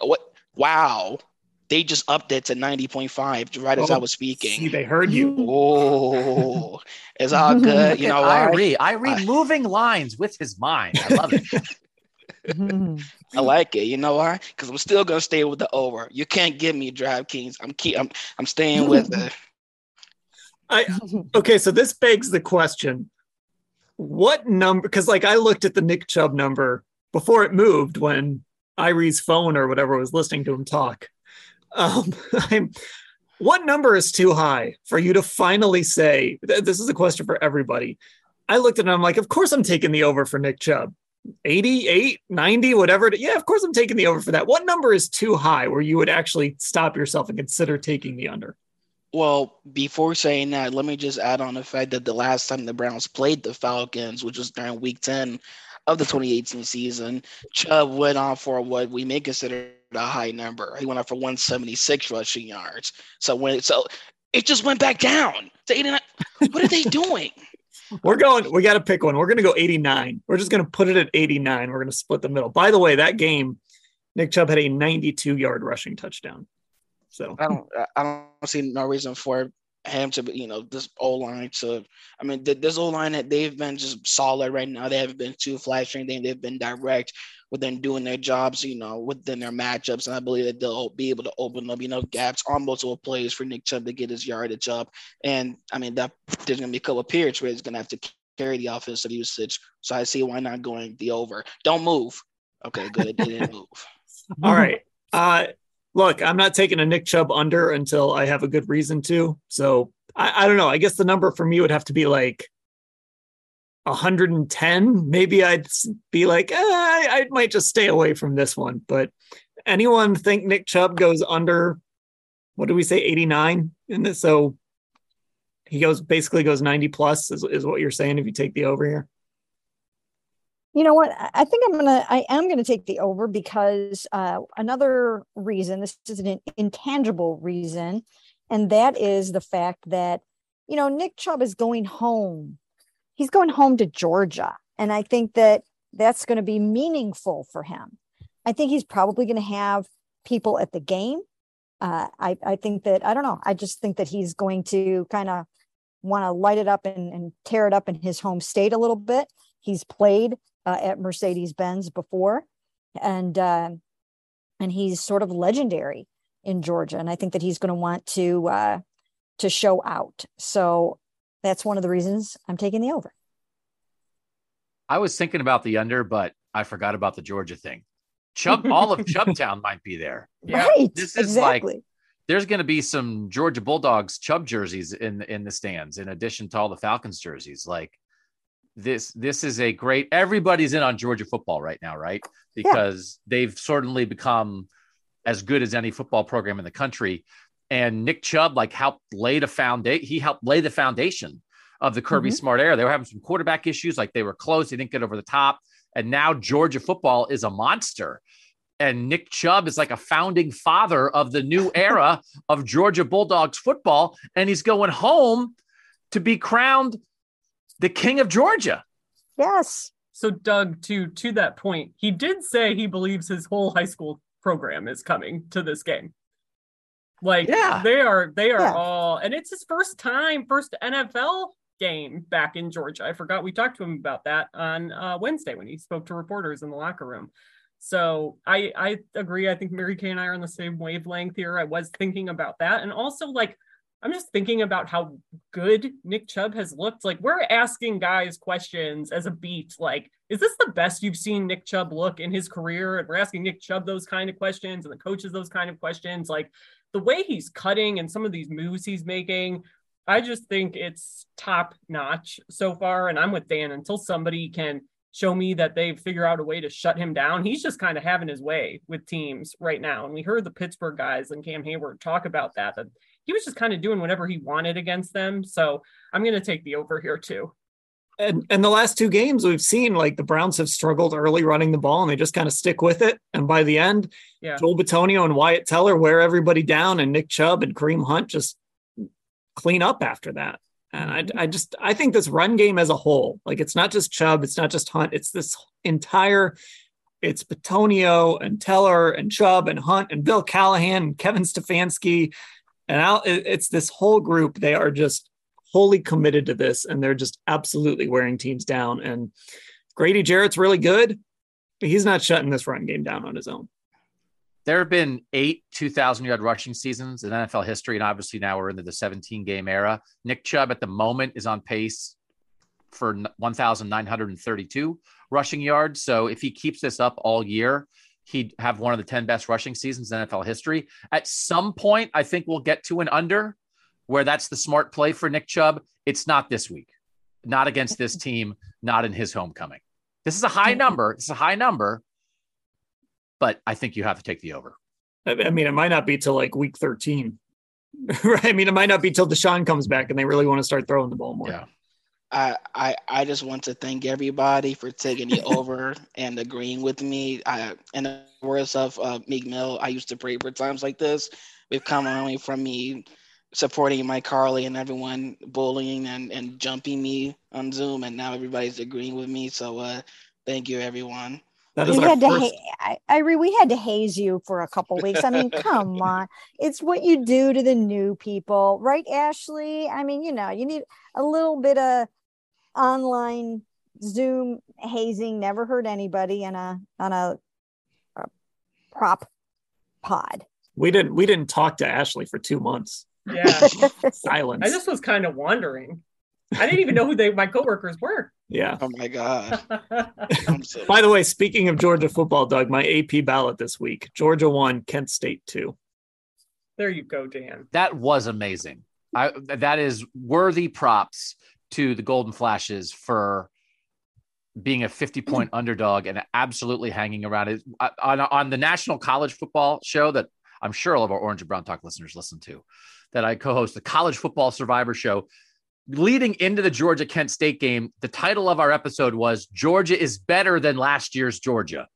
what? Wow, they just upped it to 90.5 right as I oh, was speaking. See, they heard you. Oh, it's all good. You know, I read, I read moving lines with his mind. I love it. Mm-hmm. I like it. You know why? Because I'm still gonna stay with the over. You can't give me DraftKings. I'm keep. I'm I'm staying with it. I okay. So this begs the question: What number? Because like I looked at the Nick Chubb number before it moved when Irie's phone or whatever was listening to him talk. Um, I'm, what number is too high for you to finally say? This is a question for everybody. I looked at it I'm like, of course I'm taking the over for Nick Chubb. 88, 90, whatever. Yeah, of course I'm taking the over for that. What number is too high where you would actually stop yourself and consider taking the under? Well, before saying that, let me just add on the fact that the last time the Browns played the Falcons, which was during week 10 of the 2018 season, Chubb went on for what we may consider a high number. He went up for 176 rushing yards. So when so it just went back down to 89. What are they doing? We're going, we got to pick one. We're going to go 89. We're just going to put it at 89. We're going to split the middle. By the way, that game, Nick Chubb had a 92 yard rushing touchdown. So I don't, I don't see no reason for him to, you know, this O line to, I mean, this O line that they've been just solid right now. They haven't been too flashing. They've been direct within doing their jobs, you know, within their matchups. And I believe that they'll be able to open up you know gaps on multiple plays for Nick Chubb to get his yardage up. And I mean, that there's to be a couple of periods where he's to have to carry the offensive usage. So I see why not going the over. Don't move. Okay, good. It didn't move. All right. Uh, look, I'm not taking a Nick Chubb under until I have a good reason to. So I, I don't know. I guess the number for me would have to be like 110, maybe I'd be like, eh, I, I might just stay away from this one. But anyone think Nick Chubb goes under, what do we say, 89 in this? So he goes basically goes 90 plus is, is what you're saying if you take the over here. You know what? I think I'm gonna. I am gonna take the over because uh, another reason. This is an intangible reason, and that is the fact that you know Nick Chubb is going home he's going home to Georgia. And I think that that's going to be meaningful for him. I think he's probably going to have people at the game. Uh, I, I think that, I don't know, I just think that he's going to kind of want to light it up and, and, tear it up in his home state a little bit. He's played uh, at Mercedes Benz before, and uh, and he's sort of legendary in Georgia. And I think that he's going to want to uh, to show out. So that's one of the reasons I'm taking the over. I was thinking about the under, but I forgot about the Georgia thing. Chubb, all of Chubbtown might be there. Yeah. Right. This is like- There's going to be some Georgia Bulldogs Chubb jerseys in in the stands, in addition to all the Falcons jerseys. Like this, this is a great. Everybody's in on Georgia football right now, right? Because they've certainly become as good as any football program in the country. And Nick Chubb, like, helped lay the foundation. He helped lay the foundation of the Kirby Mhm. Smart era. They were having some quarterback issues, like they were close, they didn't get over the top. And now Georgia football is a monster. And Nick Chubb is like a founding father of the new era of Georgia Bulldogs football. And he's going home to be crowned the king of Georgia. Yes. So Doug, to to that point, he did say he believes his whole high school program is coming to this game. Like Yeah. they are they are Yeah. all and it's his first time, first NFL game back in Georgia. I forgot we talked to him about that on uh, Wednesday when he spoke to reporters in the locker room. So I I agree. I think Mary Kay and I are on the same wavelength here. I was thinking about that. And also like I'm just thinking about how good Nick Chubb has looked. Like we're asking guys questions as a beat, like, is this the best you've seen Nick Chubb look in his career? And we're asking Nick Chubb those kind of questions and the coaches those kind of questions. Like the way he's cutting and some of these moves he's making, I just think it's top notch so far. And I'm with Dan until somebody can show me that they figure out a way to shut him down. He's just kind of having his way with teams right now. And we heard the Pittsburgh guys and Cam Heyward talk about that, that he was just kind of doing whatever he wanted against them. So I'm going to take the over here too. And and the last two games we've seen like the Browns have struggled early running the ball and they just kind of stick with it. And by the end, Yeah. Joel Bitonio and Wyatt Teller wear everybody down, and Nick Chubb and Kareem Hunt just clean up after that. And I, I just I think this run game as a whole, like it's not just Chubb, it's not just Hunt, it's this entire it's Bitonio and Teller and Chubb and Hunt and Bill Callahan and Kevin Stefanski. And it- it's this whole group. They are just wholly committed to this and they're just absolutely wearing teams down. And Grady Jarrett's really good, but he's not shutting this run game down on his own. There have been eight 2,000 yard rushing seasons in NFL history, and obviously now we're into the 17 game era. Nick Chubb at the moment is on pace for 1,932 rushing yards. So if he keeps this up all year, he'd have one of the 10 best rushing seasons in NFL history. At some point, I think we'll get to an under where that's the smart play for Nick Chubb. It's not this week, not against this team, not in his homecoming. This is a high number. It's a high number, but I think you have to take the over. I I mean, it might not be till like week 13. right? I mean, it might not be till Deshaun comes back and they really want to start throwing the ball more. Yeah. I, I I just want to thank everybody for taking the over and agreeing with me. I in the words of uh, Meek Mill, I used to pray for times like this. We've come only from me supporting my Carly and everyone bullying and, and jumping me on Zoom, and now everybody's agreeing with me. So uh, thank you, everyone. That is We our had to, first. ha- I, I, we had to haze you for a couple weeks. I mean, come on. It's what you do to the new people, right, Ashley? I mean, you know, you need a little bit of online Zoom hazing. Never hurt anybody in a on a, a prop pod. we didn't we didn't talk to Ashley for two months. Yeah. Silence. I just was kind of wondering. I didn't even know who they my coworkers were. yeah. Oh my God. So, By the way, speaking of Georgia football, Doug, my AP ballot this week: Georgia one, Kent State two. there you go, Dan. That was amazing. I, that is worthy props to the Golden Flashes for being a 50 mm-hmm. point underdog and absolutely hanging around it on, on the national college football show that I'm sure all of our Orange and Brown Talk listeners listen to, that I co host the College Football Survivor Show. Leading into the Georgia Kent State game, the title of our episode was Georgia is better than last year's Georgia.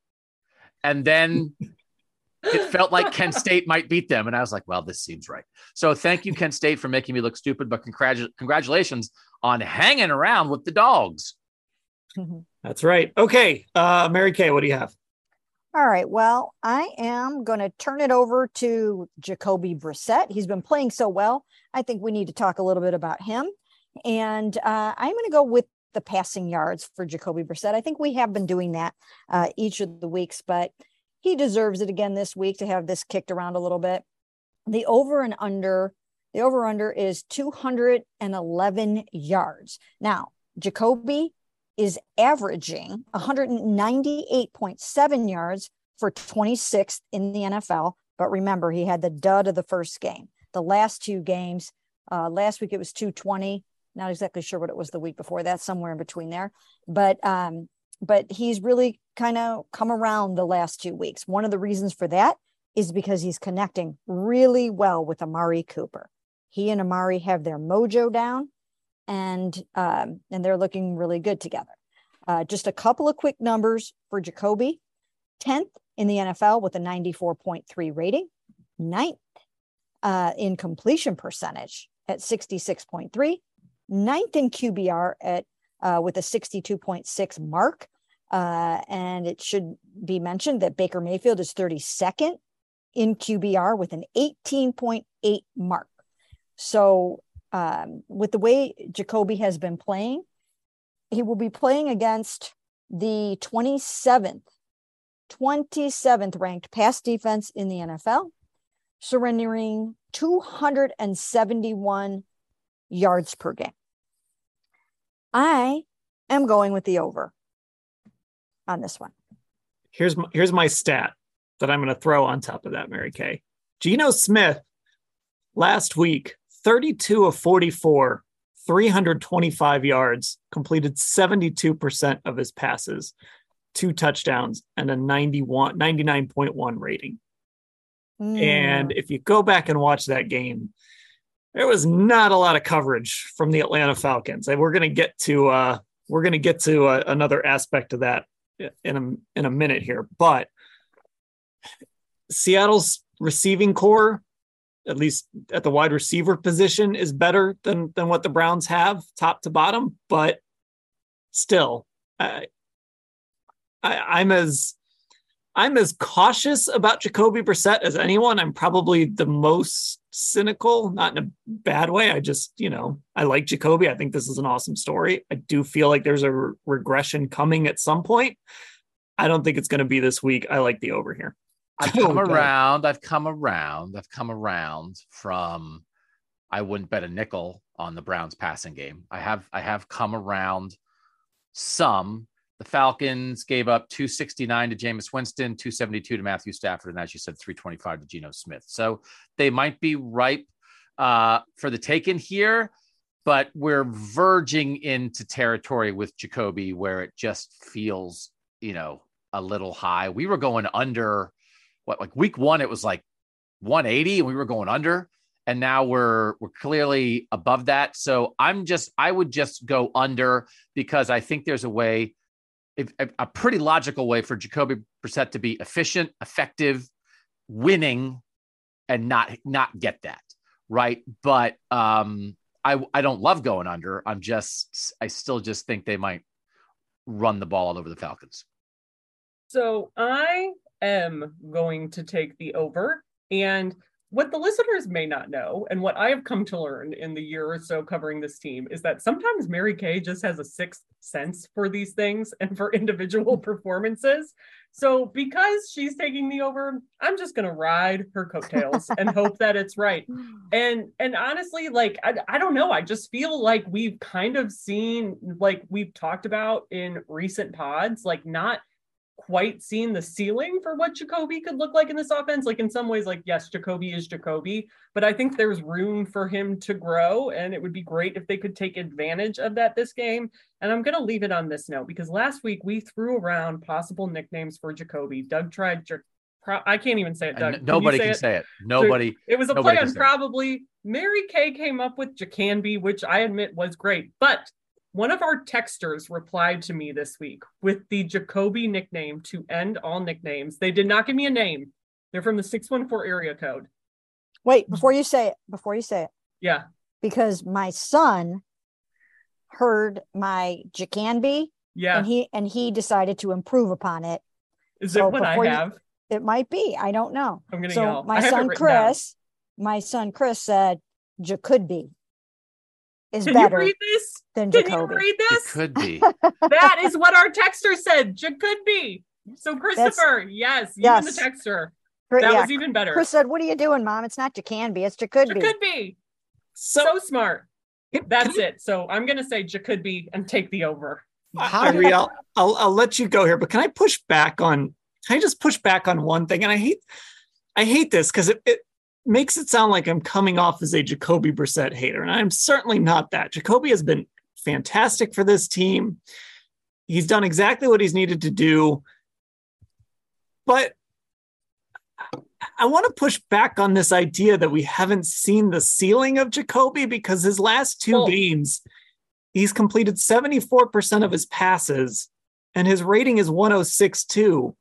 And then it felt like Kent State might beat them. And I was like, well, this seems right. So thank you, Kent State, for making me look stupid, but congratu- congratulations on hanging around with the dogs. That's right. Okay, uh, Mary Kay, what do you have? All right. Well, I am going to turn it over to Jacoby Brissett. He's been playing so well. I think we need to talk a little bit about him. And uh, I'm going to go with the passing yards for Jacoby Brissett. I think we have been doing that uh, each of the weeks, but he deserves it again this week to have this kicked around a little bit. The over and under, the over under is 211 yards. Now, Jacoby is averaging 198.7 yards for 26th in the NFL. But remember, he had the dud of the first game. The last two games, uh, last week it was 220. Not exactly sure what it was the week before that, somewhere in between there. But um, but he's really kind of come around the last two weeks. One of the reasons for that is because he's connecting really well with Amari Cooper. He and Amari have their mojo down, and um, and they're looking really good together. Uh, just a couple of quick numbers for Jacoby: tenth in the NFL with a 94.3 rating, ninth uh, in completion percentage at 66.3, ninth in QBR at uh, with a 62.6 mark. Uh, and it should be mentioned that Baker Mayfield is 32nd in QBR with an 18.8 mark. So, um, with the way Jacoby has been playing, he will be playing against the 27th, 27th ranked pass defense in the NFL, surrendering 271 yards per game. I am going with the over on this one. Here's my, here's my stat that I'm going to throw on top of that, Mary Kay. Geno Smith last week, 32 of 44, 325 yards, completed 72% of his passes, two touchdowns, and a 91, 99.1 rating. Mm. And if you go back and watch that game, there was not a lot of coverage from the Atlanta Falcons. And we're going to get to uh, we're going to get to uh, another aspect of that in a in a minute here, but Seattle's receiving corps, at least at the wide receiver position, is better than than what the Browns have, top to bottom. But still, I, I I'm as I'm as cautious about Jacoby Brissett as anyone. I'm probably the most cynical, not in a bad way. I just, you know, I like Jacoby. I think this is an awesome story. I do feel like there's a re- regression coming at some point. I don't think it's going to be this week. I like the over here. I've come oh, around. I've come around. I've come around from I wouldn't bet a nickel on the Browns passing game. I have I have come around some the Falcons gave up 269 to Jameis Winston, 272 to Matthew Stafford, and as you said, 325 to Geno Smith. So they might be ripe uh, for the taken here, but we're verging into territory with Jacoby where it just feels, you know, a little high. We were going under what, like week one, it was like 180 and we were going under. And now we're we're clearly above that. So I'm just I would just go under because I think there's a way a pretty logical way for Jacoby Brissett to be efficient, effective, winning, and not not get that right. But um, I I don't love going under. I'm just I still just think they might run the ball all over the Falcons. So I am going to take the over and what the listeners may not know, and what I have come to learn in the year or so covering this team, is that sometimes Mary Kay just has a sixth sense for these things and for individual mm-hmm. performances. So because she's taking me over, I'm just gonna ride her coattails and hope that it's right. Mm. And and honestly, like I, I don't know, I just feel like we've kind of seen, like we've talked about in recent pods, like not quite seen the ceiling for what Jacoby could look like in this offense. Like in some ways, like yes, Jacoby is Jacoby, but I think there's room for him to grow, and it would be great if they could take advantage of that this game. And I'm gonna leave it on this note because last week we threw around possible nicknames for Jacoby. Doug tried. I can't even say it. Doug. Nobody can, say, can it? say, it? Nobody. So it was a play on probably. Mary Kay came up with Jacanby, which I admit was great, but one of our texters replied to me this week with the Jacoby nickname to end all nicknames. They did not give me a name. They're from the 614 area code. Wait, before you say it, before you say it. Yeah. Because my son heard my Jacanby. Yeah. And he and he decided to improve upon it. Is so it what I have? You, it might be. I don't know. I'm gonna so yell. my son Chris, down. my son Chris said could be is Can better you read this? than Can Jacoby. you read this? It could be. that is what our texter said. could be. So Christopher, That's, yes, you yes. the texter. That yeah. was even better. Chris said, "What are you doing, Mom? It's not Jacanby. It's Jacould be. Could be. So, so smart. That's it. So I'm gonna say Jacould be and take the over. How did I'll, I'll, I'll let you go here, but can I push back on? Can I just push back on one thing? And I hate, I hate this because it, it makes it sound like I'm coming off as a Jacoby Brissett hater, and I'm certainly not that. Jacoby has been fantastic for this team. He's done exactly what he's needed to do, but I want to push back on this idea that we haven't seen the ceiling of Jacoby because his last two oh. games, he's completed 74% of his passes and his rating is 106.2.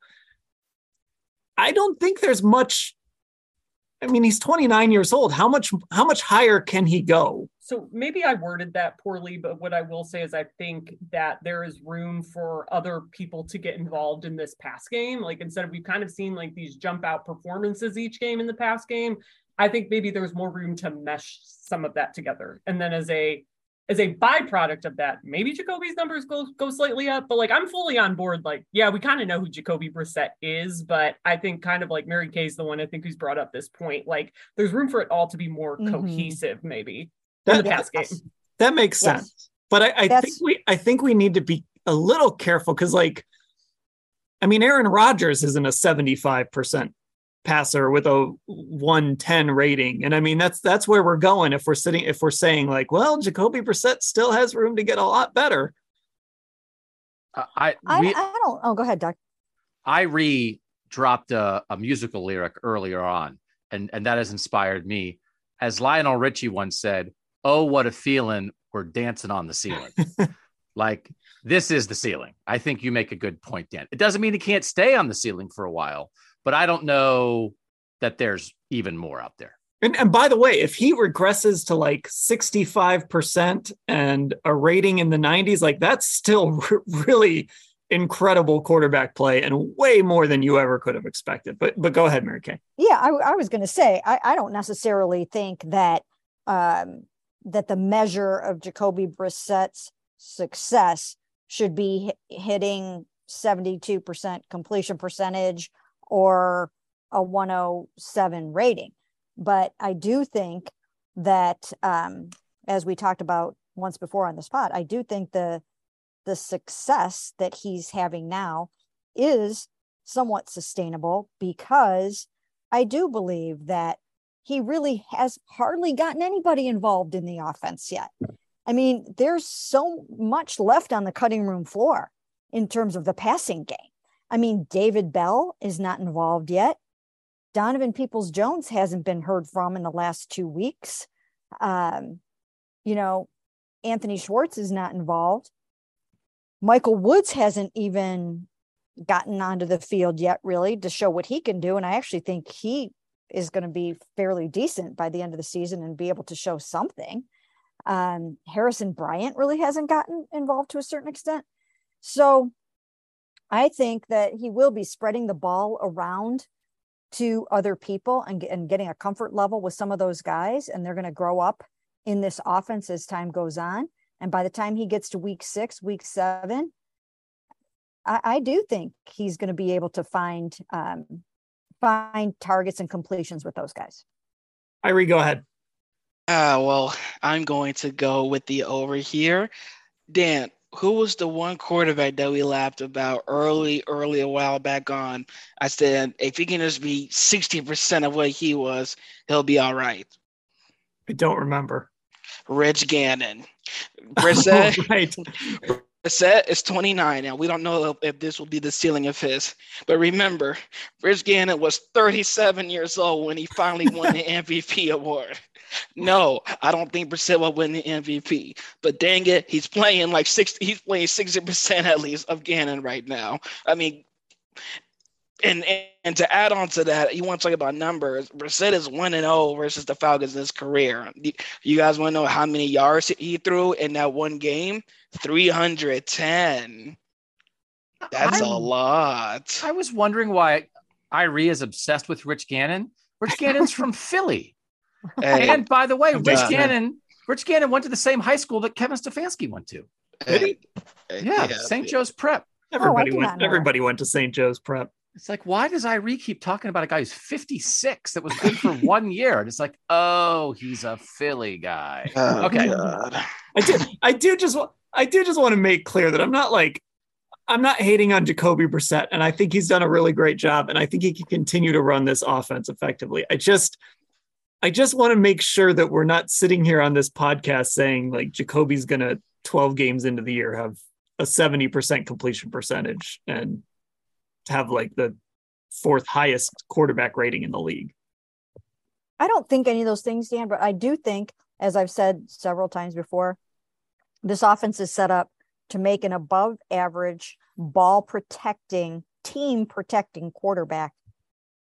I don't think there's much I mean, he's 29 years old. How much how much higher can he go? So maybe I worded that poorly, but what I will say is I think that there is room for other people to get involved in this pass game. Like instead of we've kind of seen like these jump out performances each game in the pass game, I think maybe there's more room to mesh some of that together. And then as a as a byproduct of that, maybe Jacoby's numbers go go slightly up. But like I'm fully on board. Like, yeah, we kind of know who Jacoby Brissett is, but I think kind of like Mary Kay's the one I think who's brought up this point. Like, there's room for it all to be more mm-hmm. cohesive, maybe that, in the past game. That makes yes. sense. But I, I think we I think we need to be a little careful because like I mean Aaron Rodgers isn't a 75% passer with a 110 rating. And I mean, that's that's where we're going if we're sitting if we're saying like, well, Jacoby Brissett still has room to get a lot better. Uh, I, we, I, I don't. Oh, go ahead, Doc. I re dropped a, a musical lyric earlier on, and and that has inspired me. As Lionel Richie once said, "Oh, what a feeling! We're dancing on the ceiling." like this is the ceiling. I think you make a good point, Dan. It doesn't mean he can't stay on the ceiling for a while, but I don't know that there's even more out there. And, and by the way, if he regresses to like 65% and a rating in the 90s, like that's still r- really incredible quarterback play and way more than you ever could have expected. But but go ahead, Mary Kay. Yeah, I, I was going to say I, I don't necessarily think that um, that the measure of Jacoby Brissett's success should be hitting 72% completion percentage or a 107 rating. But I do think that, um, as we talked about once before on the spot, I do think the the success that he's having now is somewhat sustainable because I do believe that he really has hardly gotten anybody involved in the offense yet. I mean, there's so much left on the cutting room floor in terms of the passing game. I mean, David Bell is not involved yet. Donovan Peoples Jones hasn't been heard from in the last two weeks. Um, you know, Anthony Schwartz is not involved. Michael Woods hasn't even gotten onto the field yet, really, to show what he can do. And I actually think he is going to be fairly decent by the end of the season and be able to show something. Um, Harrison Bryant really hasn't gotten involved to a certain extent. So I think that he will be spreading the ball around to other people and, and getting a comfort level with some of those guys. And they're going to grow up in this offense as time goes on. And by the time he gets to week six, week seven, I, I do think he's going to be able to find um, find targets and completions with those guys. Irie, go ahead. Uh, well, I'm going to go with the over here. Dan, who was the one quarterback that we laughed about early, early a while back on? I said, if he can just be 60% of what he was, he'll be all right. I don't remember. Rich Gannon. Brissett, oh, right. Brissett is 29 now. We don't know if this will be the ceiling of his. But remember, Rich Gannon was 37 years old when he finally won the MVP award. No, I don't think Brissett will win the MVP. But dang it, he's playing like 60, he's playing 60% at least of Gannon right now. I mean, and, and to add on to that, you want to talk about numbers. Brissett is one and zero oh versus the Falcons in his career. You guys want to know how many yards he threw in that one game? Three hundred ten. That's a lot. I was wondering why Irie is obsessed with Rich Gannon. Rich Gannon's from Philly. Hey, and by the way, Rich Gannon, Rich Gannon went to the same high school that Kevin Stefanski went to. Did he? Yeah, yeah St. Joe's Prep. Everybody oh, went. Everybody went to St. Joe's Prep. It's like, why does Irie keep talking about a guy who's 56 that was good for one year? And it's like, oh, he's a Philly guy. Oh, okay. God. I do I do just I do just want to make clear that I'm not like I'm not hating on Jacoby Brissett, and I think he's done a really great job, and I think he can continue to run this offense effectively. I just I just want to make sure that we're not sitting here on this podcast saying like Jacoby's gonna 12 games into the year have a 70% completion percentage and have like the fourth highest quarterback rating in the league. I don't think any of those things, Dan, but I do think, as I've said several times before, this offense is set up to make an above average ball protecting, team protecting quarterback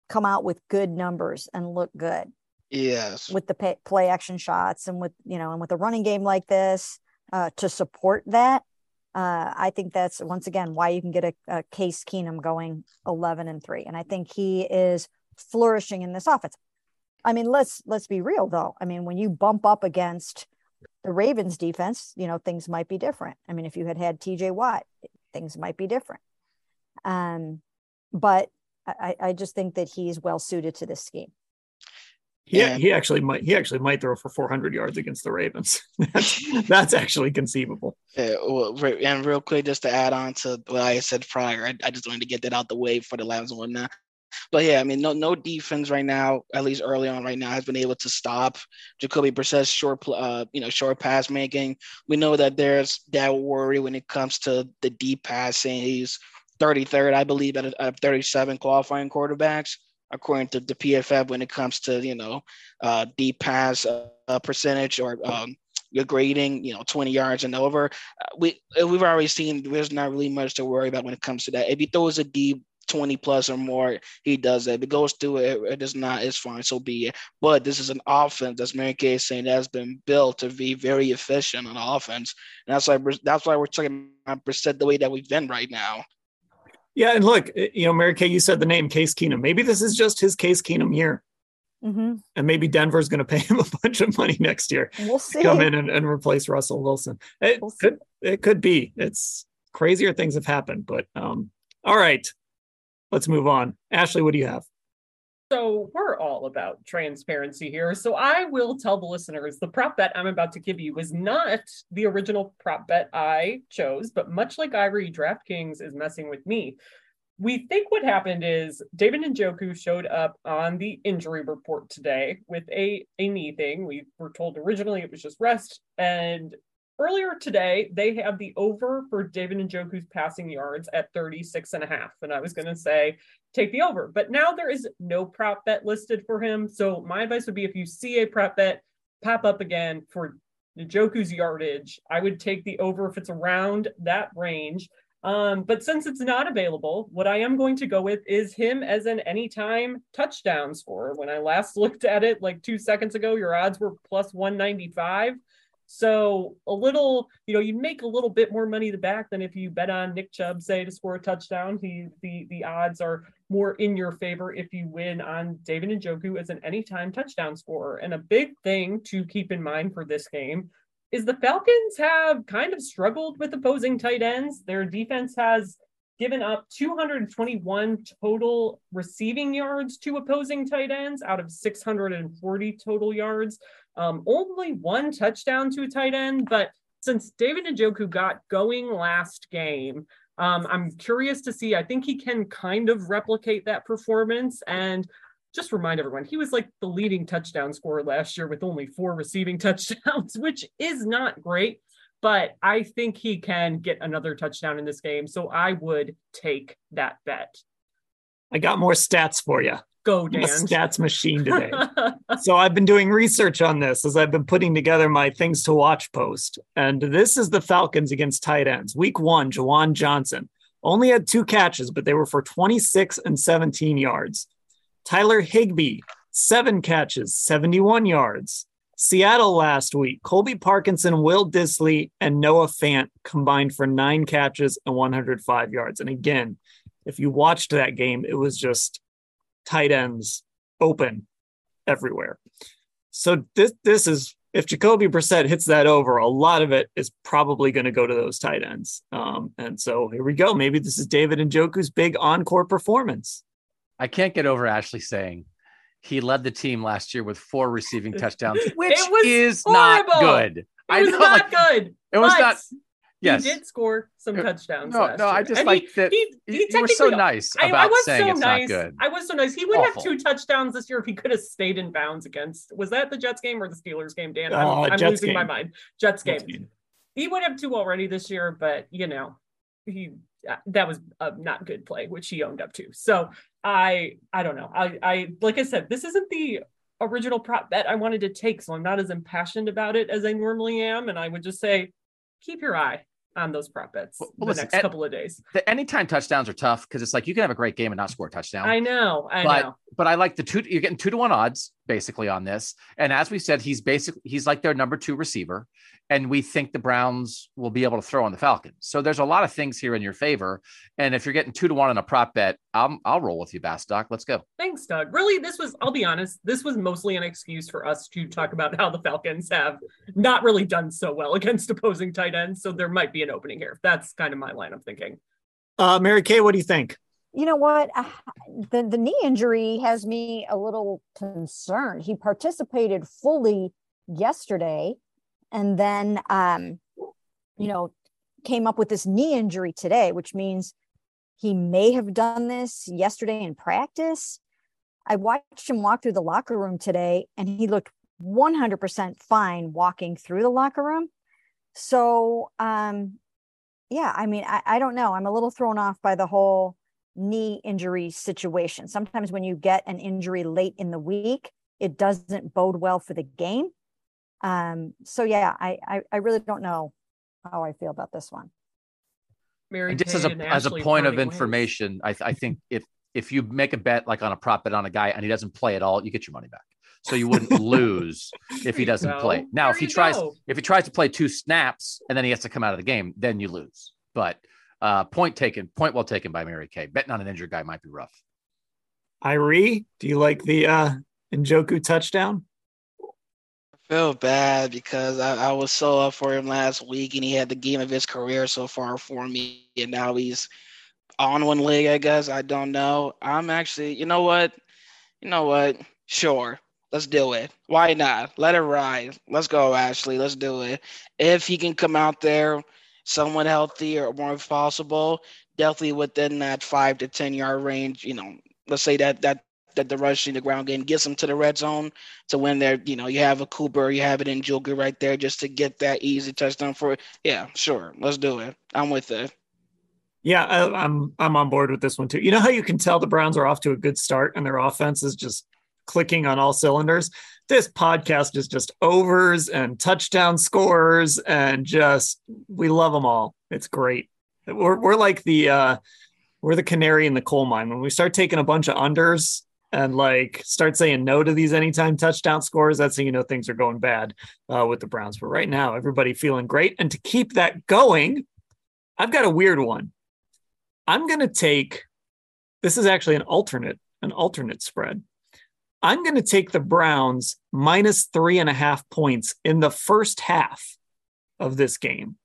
come out with good numbers and look good. Yes. With the pay, play action shots and with, you know, and with a running game like this uh, to support that, uh, I think that's once again why you can get a, a Case Keenum going 11 and three. And I think he is flourishing in this offense. I mean, let's let's be real though. I mean, when you bump up against the Ravens defense, you know, things might be different. I mean, if you had had TJ Watt, things might be different. Um, but I, I just think that he's well suited to this scheme. Yeah, he actually might. He actually might throw for 400 yards against the Ravens. that's that's actually conceivable. Yeah, well, and real quick, just to add on to what I said prior, I, I just wanted to get that out the way for the Lions and whatnot. But yeah, I mean, no no defense right now, at least early on right now, has been able to stop Jacoby Brissett's short, uh, you know, short pass making. We know that there's that worry when it comes to the deep passing. He's 33rd, I believe, out of 37 qualifying quarterbacks according to the PFF when it comes to you know uh, deep pass uh, percentage or um, your grading, you know, 20 yards and over. Uh, we we've already seen there's not really much to worry about when it comes to that. If he throws a deep 20 plus or more, he does that. If it goes through it, it is not, it's fine, so be it. But this is an offense, as Mary Kay is saying, that has been built to be very efficient on offense. And that's why that's why we're talking about Brissett the way that we've been right now. Yeah, and look, eh, you know, Mary Kay, you said the name Case Keenum. Maybe this is just his Case Keenum year. Mm-hmm. And maybe Denver's going to pay him a bunch of money next year. We'll see. Come in and, and replace Russell Wilson. It we'll could it could be. It's crazier things have happened, but um, all right. Let's move on. Ashley, what do you have? So we're all about transparency here. So I will tell the listeners the prop bet I'm about to give you was not the original prop bet I chose, but much like Ivory, DraftKings is messing with me. We think what happened is David and Njoku showed up on the injury report today with a, a knee thing. We were told originally it was just rest, and earlier today, they have the over for David Njoku's passing yards at 36 and a half. And I was going to say, take the over. But now there is no prop bet listed for him. So my advice would be if you see a prop bet pop up again for Njoku's yardage, I would take the over if it's around that range. Um, but since it's not available, what I am going to go with is him as an anytime touchdown scorer. When I last looked at it like two seconds ago, your odds were plus 195. So a little, you know, you make a little bit more money the back than if you bet on Nick Chubb, say, to score a touchdown. He the the odds are more in your favor if you win on David and Njoku as an anytime touchdown scorer. And a big thing to keep in mind for this game is the Falcons have kind of struggled with opposing tight ends. Their defense has given up 221 total receiving yards to opposing tight ends out of 640 total yards. Um, only one touchdown to a tight end, but since David Njoku got going last game, um, I'm curious to see. I think he can kind of replicate that performance. And just remind everyone, he was like the leading touchdown scorer last year with only four receiving touchdowns, which is not great. But I think he can get another touchdown in this game. So I would take that bet. I got more stats for you. Go, Dan. stats machine today. so I've been doing research on this as I've been putting together my things to watch post. And this is the Falcons against tight ends. Week one, Juwan Johnson only had two catches, but they were for 26 and 17 yards. Tyler Higbee, seven catches, 71 yards. Seattle last week, Colby Parkinson, Will Dissly, and Noah Fant combined for nine catches and 105 yards. And again, if you watched that game, it was just tight ends open everywhere. So this this is if Jacoby Brissett hits that over, a lot of it is probably going to go to those tight ends. Um, and so here we go. Maybe this is David Njoku's big encore performance. I can't get over Ashley saying he led the team last year with four receiving touchdowns, which is horrible. not good. It was not like, good. It was not. Yes. He did score some touchdowns. No, last no, year. I just And like he, that He, he you were so nice I, about I was saying so it's nice. not good. I was so nice. He would Awful. have two touchdowns this year if he could have stayed in bounds against. Was that the Jets game or the Steelers game, Dan? I'm, Uh, I'm Jets losing my mind. Jets game. Jets game. He would have two already this year, but you know, he uh, that was a not good play, which he owned up to. So I I don't know. I I like I said, this isn't the original prop bet I wanted to take, so I'm not as impassioned about it as I normally am. And I would just say, keep your eye on those prop bets Well, the listen, next and- couple of days. The anytime touchdowns are tough because it's like you can have a great game and not score a touchdown. I know, I but know. but I like the two. You're getting two to one odds basically on this. And as we said, he's basically he's like their number two receiver, and we think the Browns will be able to throw on the Falcons. So there's a lot of things here in your favor. And if you're getting two to one on a prop bet, I'll I'll roll with you, Bastock. Let's go. Thanks, Doug. Really, this was, I'll be honest, this was mostly an excuse for us to talk about how the Falcons have not really done so well against opposing tight ends. So there might be an opening here. That's kind of my line of thinking. Uh, Mary Kay, what do you think? You know what? Ah, The the knee injury has me a little concerned. He participated fully yesterday, and then um, you know, came up with this knee injury today, which means he may have done this yesterday in practice. I watched him walk through the locker room today, and he looked 100% fine walking through the locker room. So, um, yeah, I mean, I, I don't know. I'm a little thrown off by the whole knee injury situation. Sometimes when you get an injury late in the week, it doesn't bode well for the game. Um, so yeah, I, I, I really don't know how I feel about this one. Mary And just as Kay a and as a point of information, I I think if if you make a bet like on a prop bet on a guy and he doesn't play at all, you get your money back. So you wouldn't lose if he doesn't go. play. Now, There if he tries go. if he tries to play two snaps and then he has to come out of the game, then you lose. But uh, point taken, point well taken by Mary Kay. Betting on an injured guy might be rough. Irie, do you like the uh, Njoku touchdown? Feel bad because I, I was so up for him last week and he had the game of his career so far for me. And now he's on one leg, I guess. I don't know. I'm actually, you know what? You know what? Sure. Let's do it. Why not? Let it ride. Let's go, Ashley. Let's do it. If he can come out there somewhat healthy or more if possible, definitely within that five to 10 yard range, you know, let's say that that that the rushing the ground game gets them to the red zone to win there. You know, you have a Cooper, you have it Njoku right there just to get that easy touchdown for Yeah, sure. Let's do it. I'm with it. Yeah, I, I'm I'm on board with this one too. You know how you can tell the Browns are off to a good start and their offense is just clicking on all cylinders. This podcast is just overs and touchdown scores and just we love them all. It's great. We're we're like the uh we're the canary in the coal mine. When we start taking a bunch of unders and like start saying no to these anytime touchdown scores, that's how you know things are going bad uh, with the Browns. But right now, everybody feeling great. And to keep that going, I've got a weird one. I'm going to take this is actually an alternate, an alternate spread. I'm going to take the Browns minus three and a half points in the first half of this game.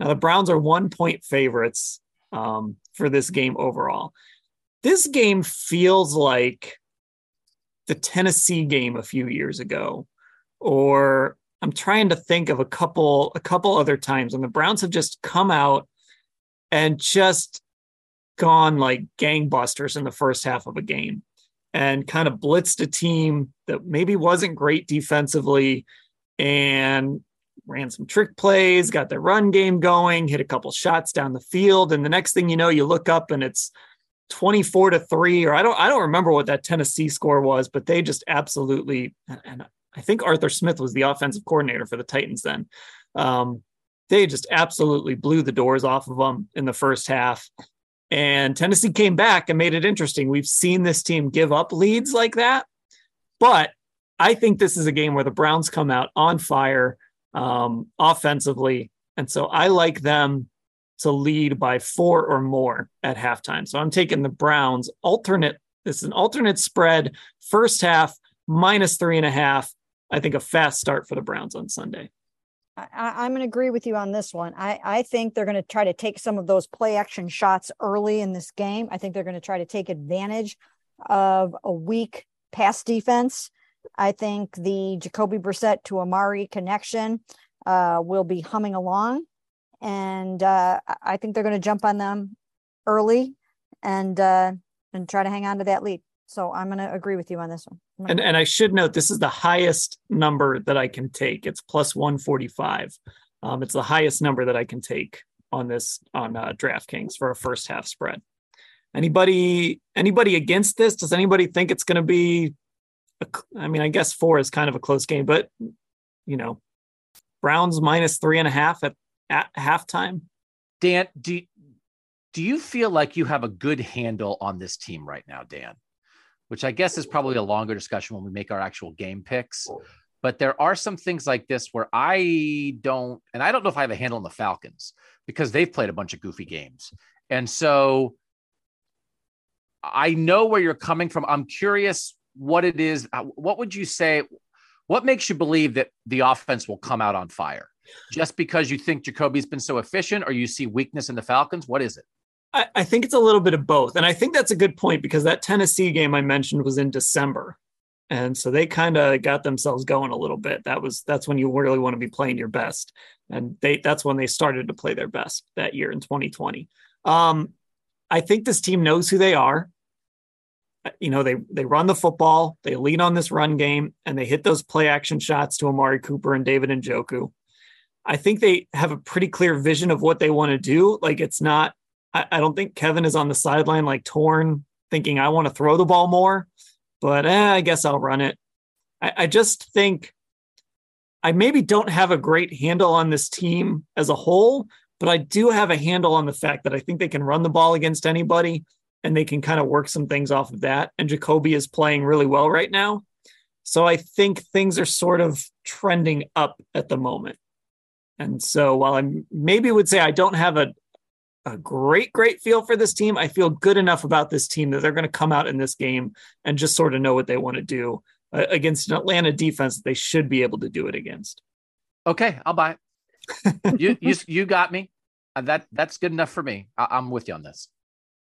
Now, the Browns are one point favorites um, for this game overall. This game feels like the Tennessee game a few years ago, or I'm trying to think of a couple a couple other times when the Browns have just come out and just gone like gangbusters in the first half of a game and kind of blitzed a team that maybe wasn't great defensively and ran some trick plays, got their run game going, hit a couple shots down the field. And the next thing you know you look up and it's 24 to 3 or I don't I don't remember what that Tennessee score was, but they just absolutely and I think Arthur Smith was the offensive coordinator for the Titans then. Um, they just absolutely blew the doors off of them in the first half. And Tennessee came back and made it interesting. We've seen this team give up leads like that, but I think this is a game where the Browns come out on fire um, offensively. And so I like them to lead by four or more at halftime. So I'm taking the Browns alternate. This is an alternate spread, first half minus three and a half. I think a fast start for the Browns on Sunday. I, I'm going to agree with you on this one. I, I think they're going to try to take some of those play action shots early in this game. I think they're going to try to take advantage of a weak pass defense. I think the Jacoby Brissett to Amari connection uh, will be humming along. And uh, I think they're going to jump on them early and uh, and try to hang on to that lead. So I'm going to agree with you on this one. And and I should note this is the highest number that I can take. It's plus 145. Um, it's the highest number that I can take on this on uh, DraftKings for a first half spread. Anybody anybody against this? Does anybody think it's going to be? I mean, I guess four is kind of a close game, but you know, Browns minus three and a half at at halftime. Dan, do do you feel like you have a good handle on this team right now, Dan? Which I guess is probably a longer discussion when we make our actual game picks. But there are some things like this where I don't, and I don't know if I have a handle on the Falcons because they've played a bunch of goofy games. And so I know where you're coming from. I'm curious what it is. What would you say? What makes you believe that the offense will come out on fire? Just because you think Jacoby's been so efficient, or you see weakness in the Falcons? What is it? I, I think it's a little bit of both. And I think that's a good point because that Tennessee game I mentioned was in December. And so they kind of got themselves going a little bit. That was that's when you really want to be playing your best. And they that's when they started to play their best that year in 2020. Um, I think this team knows who they are you know, they they run the football, they lean on this run game, and they hit those play action shots to Amari Cooper and David Njoku. I think they have a pretty clear vision of what they want to do. Like it's not, I, I don't think Kevin is on the sideline like torn, thinking I want to throw the ball more, but eh, I guess I'll run it. I, I just think I maybe don't have a great handle on this team as a whole, but I do have a handle on the fact that I think they can run the ball against anybody and they can kind of work some things off of that. And Jacoby is playing really well right now. So I think things are sort of trending up at the moment. And so while I maybe would say I don't have a, a great, great feel for this team, I feel good enough about this team that they're going to come out in this game and just sort of know what they want to do uh, against an Atlanta defense that they should be able to do it against. Okay, I'll buy it. you, you, you got me. Uh, that that's good enough for me. I, I'm with you on this.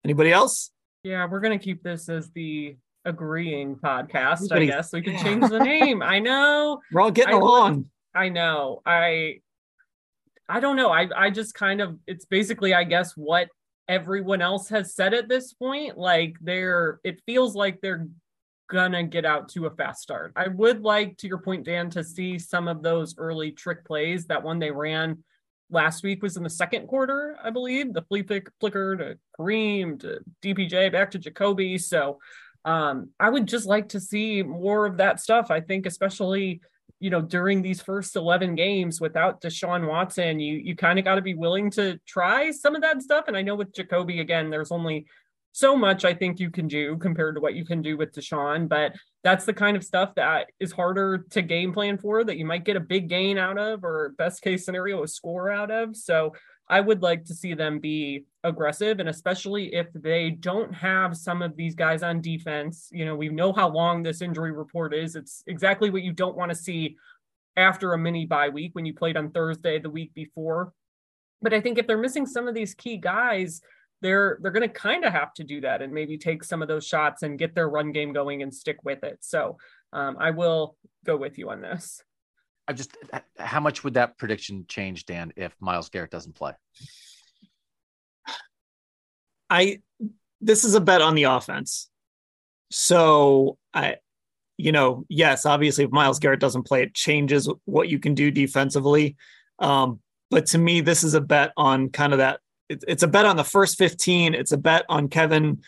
Anybody else? Yeah, we're gonna keep this as the agreeing podcast. I guess we can yeah. change the name. I know. We're all getting I along. Looked, I know. I I don't know. I I just kind of it's basically I guess what everyone else has said at this point. Like they're it feels like they're gonna get out to a fast start. I would like, to your point, Dan, to see some of those early trick plays. That one they ran last week was in the second quarter, I believe. The flea flicker to Kareem to DPJ back to Jacoby. So um, I would just like to see more of that stuff. I think, especially you know during these first 11 games without Deshaun Watson, you you kind of got to be willing to try some of that stuff. And I know with Jacoby again, there's only so much I think you can do compared to what you can do with Deshaun, but that's the kind of stuff that is harder to game plan for that you might get a big gain out of or best case scenario a score out of. So I would like to see them be aggressive and especially if they don't have some of these guys on defense, you know, we know how long this injury report is. It's exactly what you don't want to see after a mini bye week when you played on Thursday the week before. But I think if they're missing some of these key guys, they're they're going to kind of have to do that and maybe take some of those shots and get their run game going and stick with it. So um, I will go with you on this. I just how much would that prediction change, Dan, if Myles Garrett doesn't play? I this is a bet on the offense. So I you know, yes, obviously if Myles Garrett doesn't play, it changes what you can do defensively. Um, but to me, this is a bet on kind of that it's a bet on the first 15. It's a bet on Kevin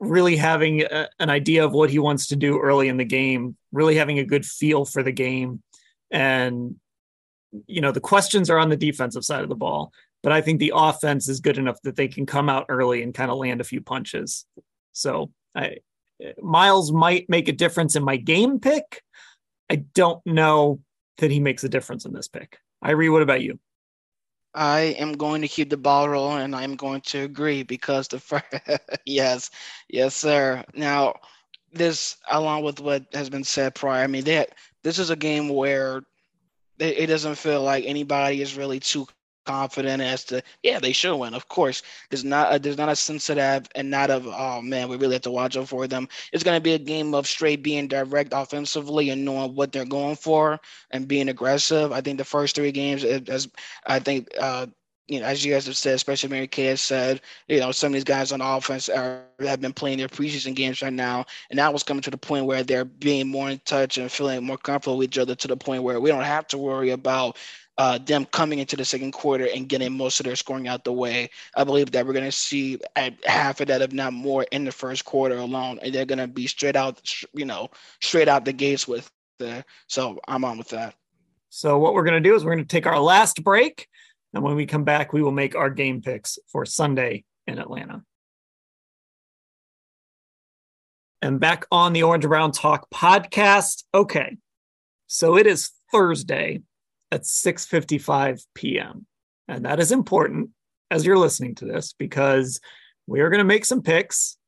really having a, an idea of what he wants to do early in the game, really having a good feel for the game. And, you know, the questions are on the defensive side of the ball, but I think the offense is good enough that they can come out early and kind of land a few punches. So I, Myles might make a difference in my game pick. I don't know that he makes a difference in this pick. Irie, what about you? I am going to keep the ball rolling and I'm going to agree because the first, yes, yes, sir. Now, this, along with what has been said prior, I mean, that this is a game where it doesn't feel like anybody is really too confident as to yeah they should win of course. There's not a, there's not a sense of and not of oh man we really have to watch out for them. It's going to be a game of straight being direct offensively and knowing what they're going for and being aggressive. I think the first three games as i think uh you know, as you guys have said, especially Mary Kay has said, you know, some of these guys on offense are have been playing their preseason games right now, and now it's coming to the point where they're being more in touch and feeling more comfortable with each other to the point where we don't have to worry about uh, them coming into the second quarter and getting most of their scoring out the way. I believe that we're going to see half of that, if not more, in the first quarter alone, and they're going to be straight out, you know, straight out the gates with the. So I'm on with that. So what we're going to do is we're going to take our last break, and when we come back, we will make our game picks for Sunday in Atlanta. And back on the Orange and Brown Talk podcast. Okay, so it is Thursday at 6:55 p.m. And that is important as you're listening to this because we are going to make some picks.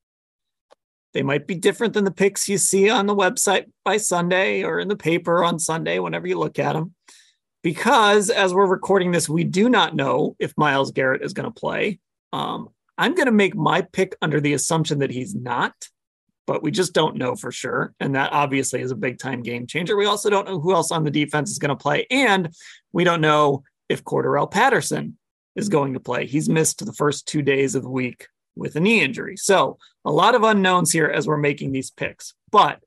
They might be different than the picks you see on the website by Sunday or in the paper on Sunday whenever you look at them. Because as we're recording this, we do not know if Myles Garrett is going to play. Um, I'm going to make my pick under the assumption that he's not but we just don't know for sure. And that obviously is a big time game changer. We also don't know who else on the defense is going to play. And we don't know if Cordarrelle Patterson is going to play. He's missed the first two days of the week with a knee injury. So a lot of unknowns here as we're making these picks. But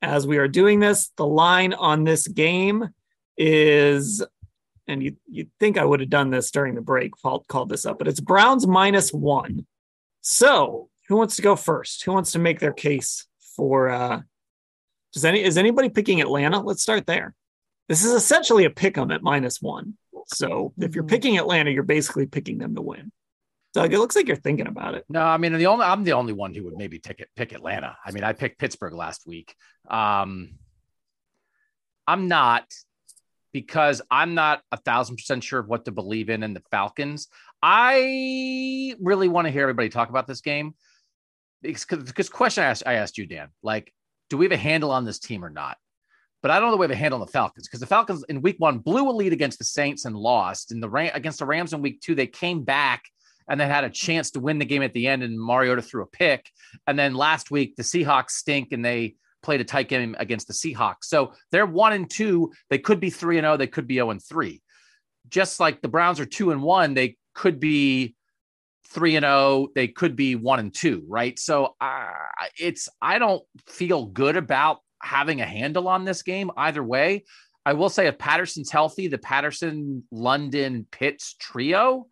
as we are doing this, the line on this game is, and you you think I would have done this during the break, called this up, but it's Browns minus one. So who wants to go first? Who wants to make their case for uh does any is anybody picking Atlanta? Let's start there. This is essentially a pick 'em at minus one. So if you're mm-hmm. picking Atlanta, you're basically picking them to win. Doug, it looks like you're thinking about it. No, I mean the only I'm the only one who would maybe pick it pick Atlanta. I mean, I picked Pittsburgh last week. Um I'm not because I'm not a thousand percent sure of what to believe in in the Falcons. I really want to hear everybody talk about this game because question I asked, I asked you, Dan, like, do we have a handle on this team or not? But I don't know the way we handle on the Falcons because the Falcons in week one blew a lead against the Saints and lost. In the Ram- against the Rams in week two, they came back and then had a chance to win the game at the end, and Mariota threw a pick. And then last week, the Seahawks stink and they played a tight game against the Seahawks. So they're one and two. They could be three and zero. Oh, they could be zero and three. Just like the Browns are two and one, they could be three and zero. Oh, they could be one and two, right? So uh, it's I don't feel good about having a handle on this game either way. I will say if Patterson's healthy, the Patterson London Pitts trio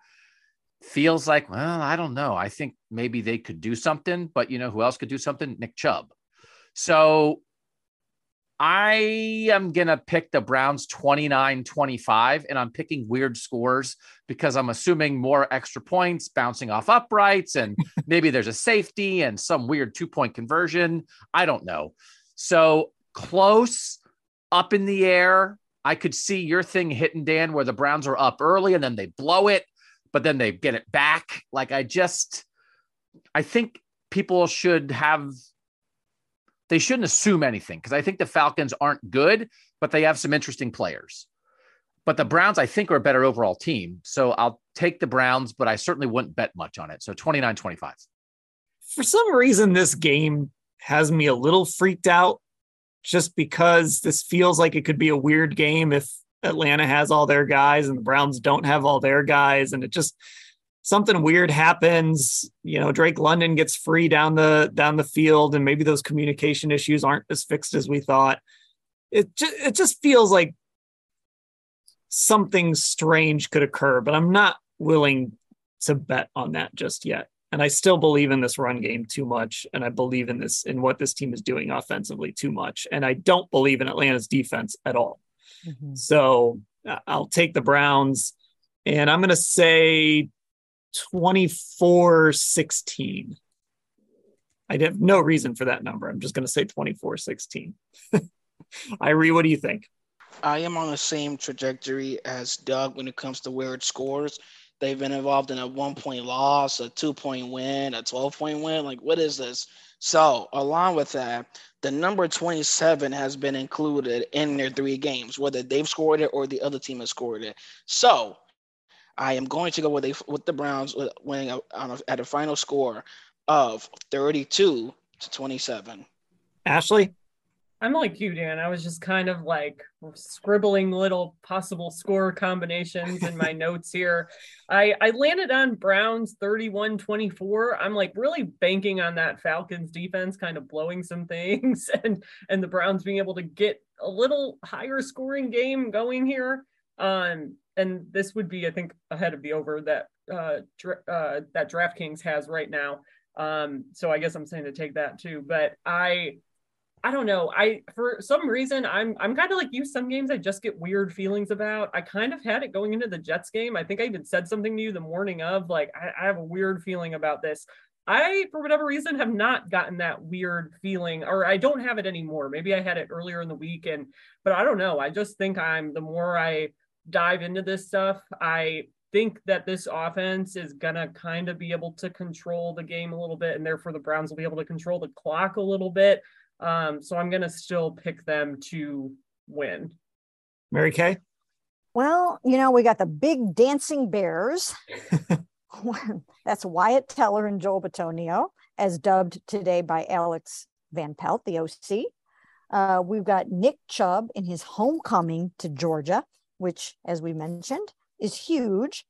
feels like well, I don't know. I think maybe they could do something, but you know who else could do something? Nick Chubb. So I am going to pick the Browns 29 25, and I'm picking weird scores because I'm assuming more extra points bouncing off uprights, and maybe there's a safety and some weird two point conversion. I don't know. So close, up in the air. I could see your thing hitting, Dan, where the Browns are up early and then they blow it, but then they get it back. Like, I just, I think people should have they shouldn't assume anything because I think the Falcons aren't good, but they have some interesting players. But the Browns, I think, are a better overall team. So I'll take the Browns, but I certainly wouldn't bet much on it. So 29 25. For some reason, this game has me a little freaked out just because this feels like it could be a weird game if Atlanta has all their guys and the Browns don't have all their guys. And it just, something weird happens you know drake london gets free down the down the field and maybe those communication issues aren't as fixed as we thought. It just it just feels like something strange could occur but i'm not willing to bet on that just yet. And i still believe in this run game too much and i believe in this in what this team is doing offensively too much and i don't believe in atlanta's defense at all. Mm-hmm. so uh, i'll take the browns and i'm going to say 24 16. I have no reason for that number. I'm just going to say 24 16. Irie, what do you think? I am on the same trajectory as Doug when it comes to where it scores. They've been involved in a one point loss, a two point win, a 12 point win. Like, what is this? So, along with that, the number 27 has been included in their three games, whether they've scored it or the other team has scored it. So, I am going to go with, a, with the Browns winning a, a, at a final score of 32 to 27. Ashley? I'm like you, Dan. I was just kind of like scribbling little possible score combinations in my notes here. I, I landed on Browns 31 24. I'm like really banking on that Falcons defense kind of blowing some things and, and the Browns being able to get a little higher scoring game going here. Um, and this would be, I think, ahead of the over that uh, dra- uh, that DraftKings has right now. Um, so I guess I'm saying to take that too. But I I don't know. I for some reason I'm I'm kind of like you. Some games I just get weird feelings about. I kind of had it going into the Jets game. I think I even said something to you the morning of like I, I have a weird feeling about this. I for whatever reason have not gotten that weird feeling, or I don't have it anymore. Maybe I had it earlier in the week, and but I don't know. I just think I'm the more I dive into this stuff, I think that this offense is gonna kind of be able to control the game a little bit, and therefore the Browns will be able to control the clock a little bit. Um, so I'm going to still pick them to win. Mary Kay? Well, you know, we got the big dancing bears. That's Wyatt Teller and Joel Bitonio, as dubbed today by Alex Van Pelt, the OC. Uh, we've got Nick Chubb in his homecoming to Georgia, which, as we mentioned, is huge.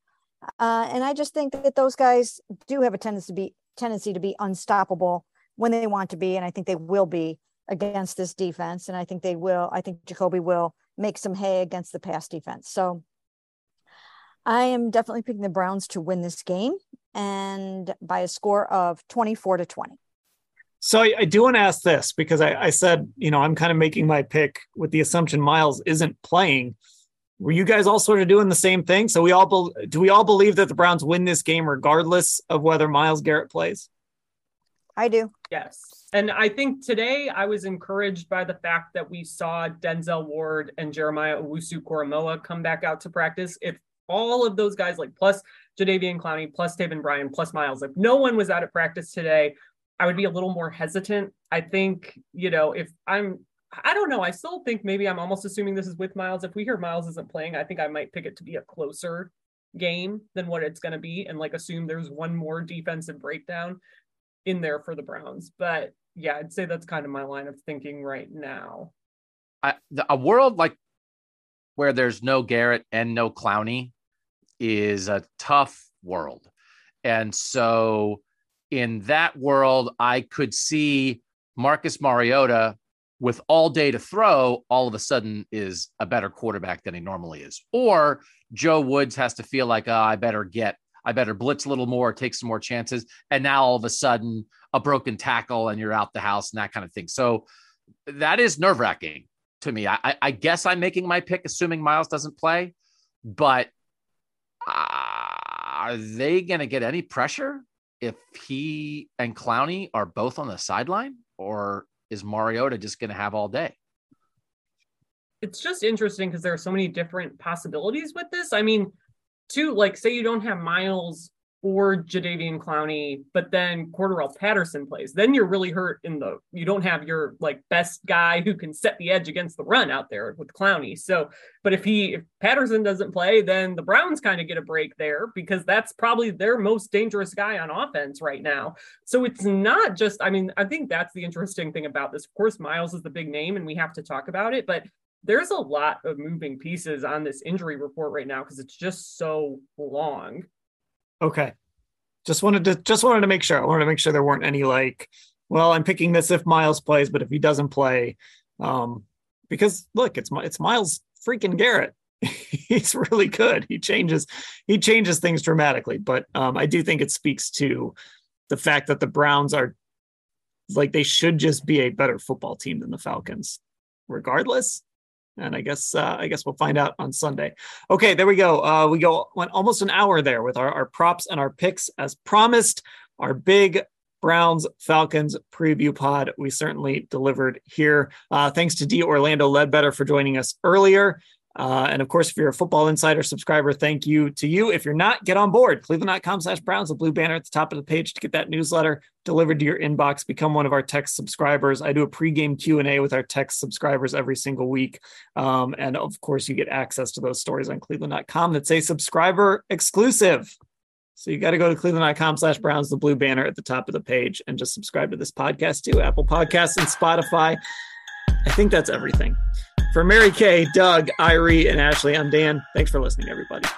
Uh, and I just think that those guys do have a tendency to be tendency to be unstoppable when they want to be, and I think they will be against this defense. And I think they will. I think Jacoby will make some hay against the pass defense. So I am definitely picking the Browns to win this game and by a score of 24 to 20. So I, I do want to ask this because I, I said, you know, I'm kind of making my pick with the assumption Myles isn't playing. Were you guys all sort of doing the same thing? So we all be, do we all believe that the Browns win this game regardless of whether Myles Garrett plays? I do. Yes. And I think today I was encouraged by the fact that we saw Denzel Ward and Jeremiah Owusu-Koramoah come back out to practice. If all of those guys, like plus Jadeveon Clowney, plus Taven Bryan, plus Myles, if no one was out at practice today, I would be a little more hesitant. I think, you know, if I'm I don't know. I still think maybe I'm almost assuming this is with Myles. If we hear Myles isn't playing, I think I might pick it to be a closer game than what it's going to be and like assume there's one more defensive breakdown in there for the Browns. But yeah, I'd say that's kind of my line of thinking right now. A world like where there's no Garrett and no Clowney is a tough world. And so in that world, I could see Marcus Mariota with all day to throw, all of a sudden is a better quarterback than he normally is. Or Joe Woods has to feel like, oh, I better get I better blitz a little more, take some more chances. And now all of a sudden, a broken tackle and you're out the house and that kind of thing. So that is nerve wracking to me. I, I, guess I'm making my pick, assuming Myles doesn't play, but uh, are they going to get any pressure if he and Clowney are both on the sideline, or is Mariota just going to have all day? It's just interesting because there are so many different possibilities with this. I mean, two, like say you don't have Myles or Jadeveon Clowney, but then Cordarrelle Patterson plays, then you're really hurt in the you don't have your like best guy who can set the edge against the run out there with Clowney. So, but if he if Patterson doesn't play, then the Browns kind of get a break there because that's probably their most dangerous guy on offense right now. So it's not just I mean, I think that's the interesting thing about this. Of course, Myles is the big name and we have to talk about it, but there's a lot of moving pieces on this injury report right now because it's just so long. Okay. Just wanted to just wanted to make sure. I wanted to make sure there weren't any like, well, I'm picking this if Myles plays, but if he doesn't play, um, because look, it's it's Myles freaking Garrett. He's really good. He changes he changes things dramatically. But um, I do think it speaks to the fact that the Browns are like they should just be a better football team than the Falcons, regardless and I guess uh, I guess we'll find out on Sunday. Okay, there we go. Uh, we go went almost an hour there with our, our props and our picks as promised. Our big Browns Falcons preview pod. We certainly delivered here. Uh, thanks to D Orlando Ledbetter for joining us earlier. Uh, and of course, if you're a Football Insider subscriber, thank you to you. If you're not, get on board. Cleveland.com slash Browns, the blue banner at the top of the page to get that newsletter delivered to your inbox. Become one of our text subscribers. I do a pregame Q&A with our text subscribers every single week. Um, and of course, you get access to those stories on Cleveland.com that say subscriber exclusive. So you got to go to cleveland.com slash Browns, the blue banner at the top of the page, and just subscribe to this podcast too, Apple Podcasts and Spotify. I think that's everything. For Mary Kay, Doug, Irie, and Ashley, I'm Dan. Thanks for listening, everybody.